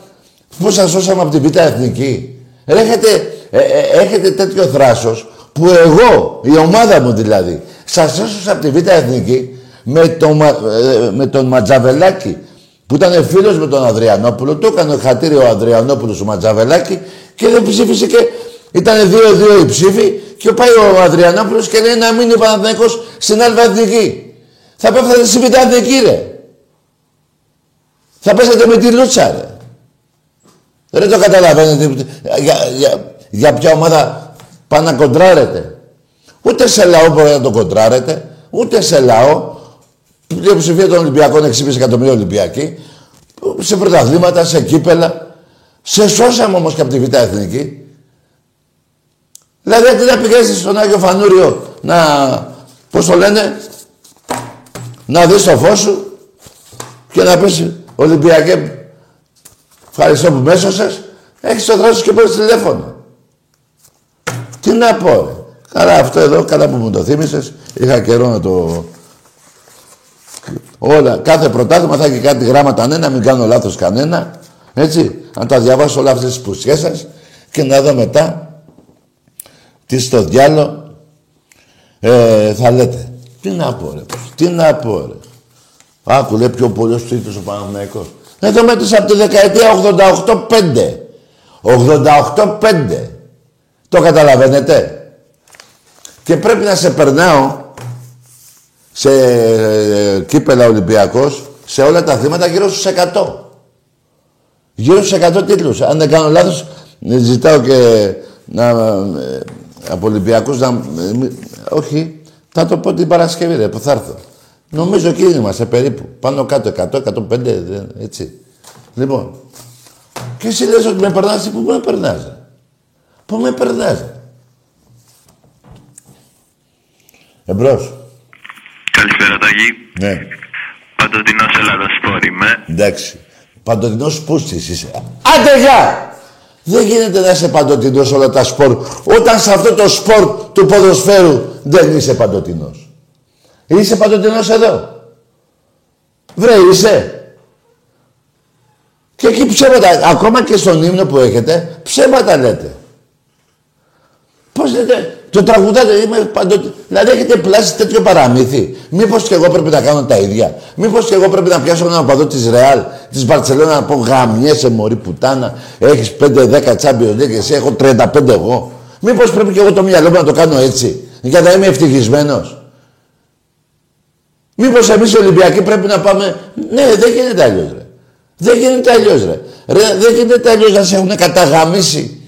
που σας σώσαμε από την Β' Εθνική. Έχετε, ε, ε, έχετε τέτοιο θράσος που εγώ, η ομάδα μου δηλαδή, σας έσωσα από τη Β' Εθνική με, το, ε, με τον Ματζαβελάκη που ήταν φίλος με τον Αδριανόπουλο. Το έκανε χατήρι ο Αδριανόπουλος ο Ματζαβελάκη και δεν ψήφισε και ήταν δύο-δύο οι ψήφοι και πάει ο Αδριανόπουλος και λέει να μείνει ο Παναθηναϊκός στην Αλβα Εθνική. Θα πέφτατε στη Β' Εθνική ρε. Θα πέσατε με τη Λούτσα ρε. Δεν το καταλαβαίνετε. Για, για, για ποια ομάδα πάνε να κοντράρετε. Ούτε σε λαό μπορείτε να το κοντράρετε, ούτε σε λαό. Η πλειοψηφία των Ολυμπιακών 6,5 εκατομμύρια Ολυμπιακοί, σε πρωταθλήματα, σε κύπελα. Σε σώσαμε όμως και από τη Β' Εθνική. Δηλαδή, αντί να πηγαίνεις στον Άγιο Φανούριος να. Πώς το λένε, να δεις το φως σου και να πεις Ολυμπιακέ, ευχαριστώ που με έσωσες, έχεις το δρόσο και παίρνεις τηλέφωνο. Τι να πω, ρε. Καλά αυτό εδώ, καλά που μου το θύμισες, είχα καιρό να το... Όλα, κάθε πρωτάθλημα θα έχει κάτι γράμματα, ναι, να μην κάνω λάθος κανένα, έτσι, να τα διαβάσω όλα αυτές τις πουσιές σας και να δω μετά τι στο διάλο ε, θα λέτε. Τι να πω, ρε. Τι να πω, ρε. Άκου, λέει πιο πολύ του ήρθε ο Παναθηναϊκός. Εδώ μέτρησα από τη δεκαετία 88-5. 88-5. Το καταλαβαίνετε. Και πρέπει να σε περνάω σε ε, κύπελα Ολυμπιακός σε όλα τα θύματα γύρω στους 100. Γύρω στους 100 τίτλους. Αν δεν κάνω λάθος, ζητάω και να, ε, από Ολυμπιακούς να... Ε, όχι, Θα το πω την Παρασκευή, ρε, που θα έρθω. Νομίζω εκεί είμαστε περίπου. Πάνω κάτω 100, 105, δεν- έτσι. Λοιπόν. Και εσύ λες ότι με περνάς, πού με περνάς. ρε. Πού με περνάς. ρε. Εμπρός. Καλησπέρα Τάκη. Ναι. Παντοτινός Ελλάδας Σπόρ είμαι. Εντάξει. Παντοτινός πούστης είσαι. Άντε γεια! Δεν γίνεται να είσαι παντοτινός σε όλα τα σπορ. Όταν σε αυτό το σπορ του ποδοσφαίρου δεν είσαι παντοτινός. Είσαι παντοτινός εδώ. Βρε είσαι. Και εκεί ψέματα, ακόμα και στον ύμνο που έχετε, ψέματα λέτε. Πώς λέτε, το τραγουδάτε, είμαι παντο... Δηλαδή έχετε πλάσει τέτοιο παραμύθι. Μήπως και εγώ πρέπει να κάνω τα ίδια. Μήπως και εγώ πρέπει να πιάσω έναν οπαδό της Ρεάλ, της Μπαρτσελώνα να πω γαμιέσαι μωρή πουτάνα. Έχεις 5-10 Champions League, εσύ έχω 35 εγώ. Μήπως πρέπει και εγώ το μυαλό μου να το κάνω έτσι. Για να είμαι ευτυχισμένος. Μήπως εμείς οι Ολυμπιακοί πρέπει να πάμε... Ναι, δεν γίνεται αλλιώς ρε. Δεν γίνεται αλλιώς ρε. ρε δεν γίνεται αλλιώς να σε έχουν καταγαμίσει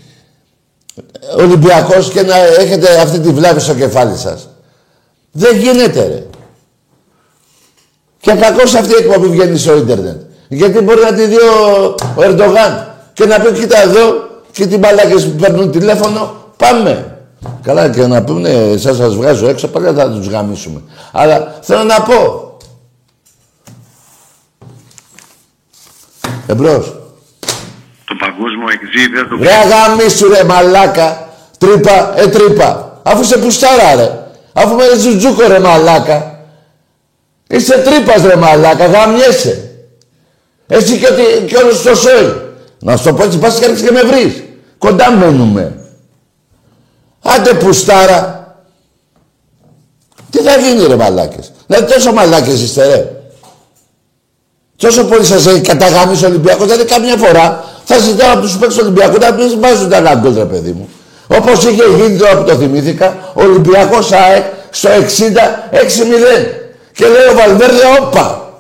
Ολυμπιακός και να έχετε αυτή τη βλάβη στο κεφάλι σας. Δεν γίνεται ρε. Και κακώς αυτή η εκπομπή βγαίνει στο ίντερνετ. Γιατί μπορεί να τη δει ο, ο Ερντογάν και να πει κοίτα εδώ και τι μπαλάκες που παίρνουν τηλέφωνο πάμε. Καλά και να πούνε εσάς σας βγάζω έξω πάλι θα τους γαμίσουμε. Αλλά θέλω να πω. Εμπρός. Το παγκόσμιο εξήδιο του Ρε αγαμίσου ρε μαλάκα. Τρύπα, ε τρύπα. Αφού σε πουστάρα ρε. Αφού με ζουτζούκο ρε μαλάκα. Είσαι τρύπας ρε μαλάκα, γαμιέσαι. Εσύ και, ότι- και όλος το σόι. Να σου το πω έτσι, πας και έρχεσαι και με βρεις. Κοντά μένουμε. Άντε πουστάρα. Τι θα γίνει ρε μαλάκες. Δηλαδή τόσο μαλάκες είστε ρε. Τόσο πολύ σας έχει καταγάμισει ο Ολυμπιακός, δηλαδή καμιά φορά θα ζητάω από τους παίκτες του Ολυμπιακού να μην βάζουν τα γαμπέλ, ρε παιδί μου. Όπως είχε γίνει τώρα που το θυμήθηκα, ο Ολυμπιακός ΑΕΚ στο 60 6-0. Και λέει ο Βαλβέρδε, όπα.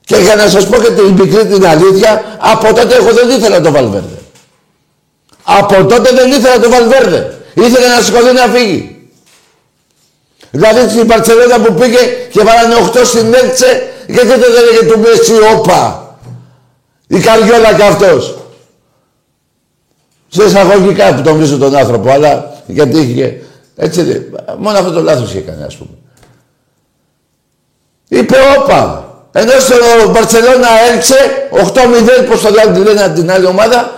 Και για να σας πω και την πικρή την αλήθεια, από τότε εγώ δεν ήθελα το Βαλβέρδε. Από τότε δεν ήθελα το Βαλβέρδε. Ήθελα να σηκωθεί να φύγει. Δηλαδή στην Παρσελόνα που πήγε και βάλανε 8 στην Έλτσε, γιατί δεν έλεγε του Μέση όπα. Η Καριόλα κι αυτός. Σε εισαγωγικά που τον βρίσκω τον άνθρωπο, αλλά γιατί είχε... Έτσι, μόνο αυτό το λάθος είχε κάνει, ας πούμε. Είπε όπα. Ενώ στο Μπαρτσελώνα έλξε 8-0, πώς το λένε, τη λένε από την άλλη ομάδα,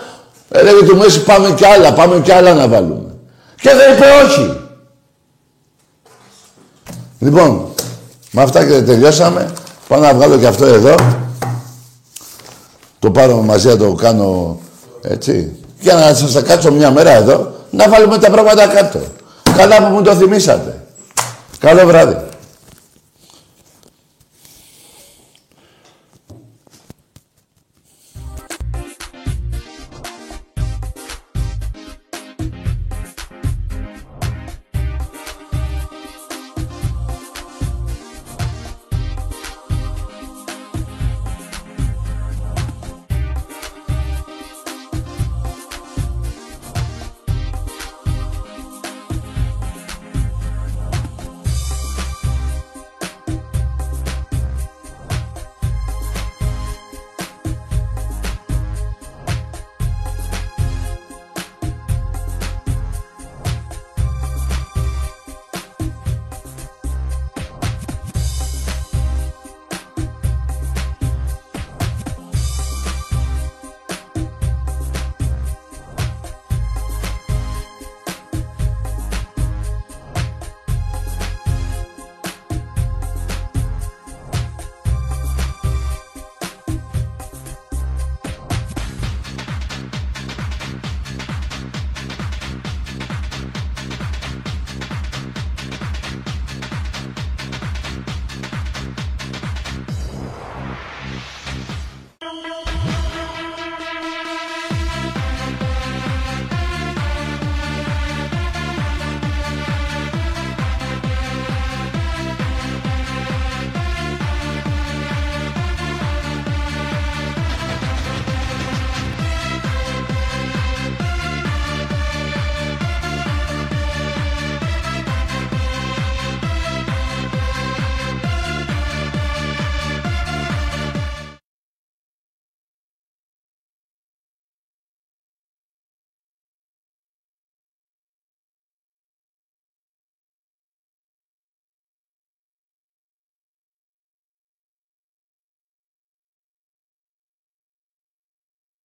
έλεγε του Μέση πάμε κι άλλα, πάμε κι άλλα να βάλουμε. Και δεν είπε όχι. Λοιπόν, με αυτά και τελειώσαμε. Πάω να βγάλω και αυτό εδώ. Το πάρω μαζί να το κάνω έτσι. Για να σας τα κάτσω μια μέρα εδώ, να βάλουμε τα πράγματα κάτω. Καλά που μου το θυμήσατε. Καλό βράδυ.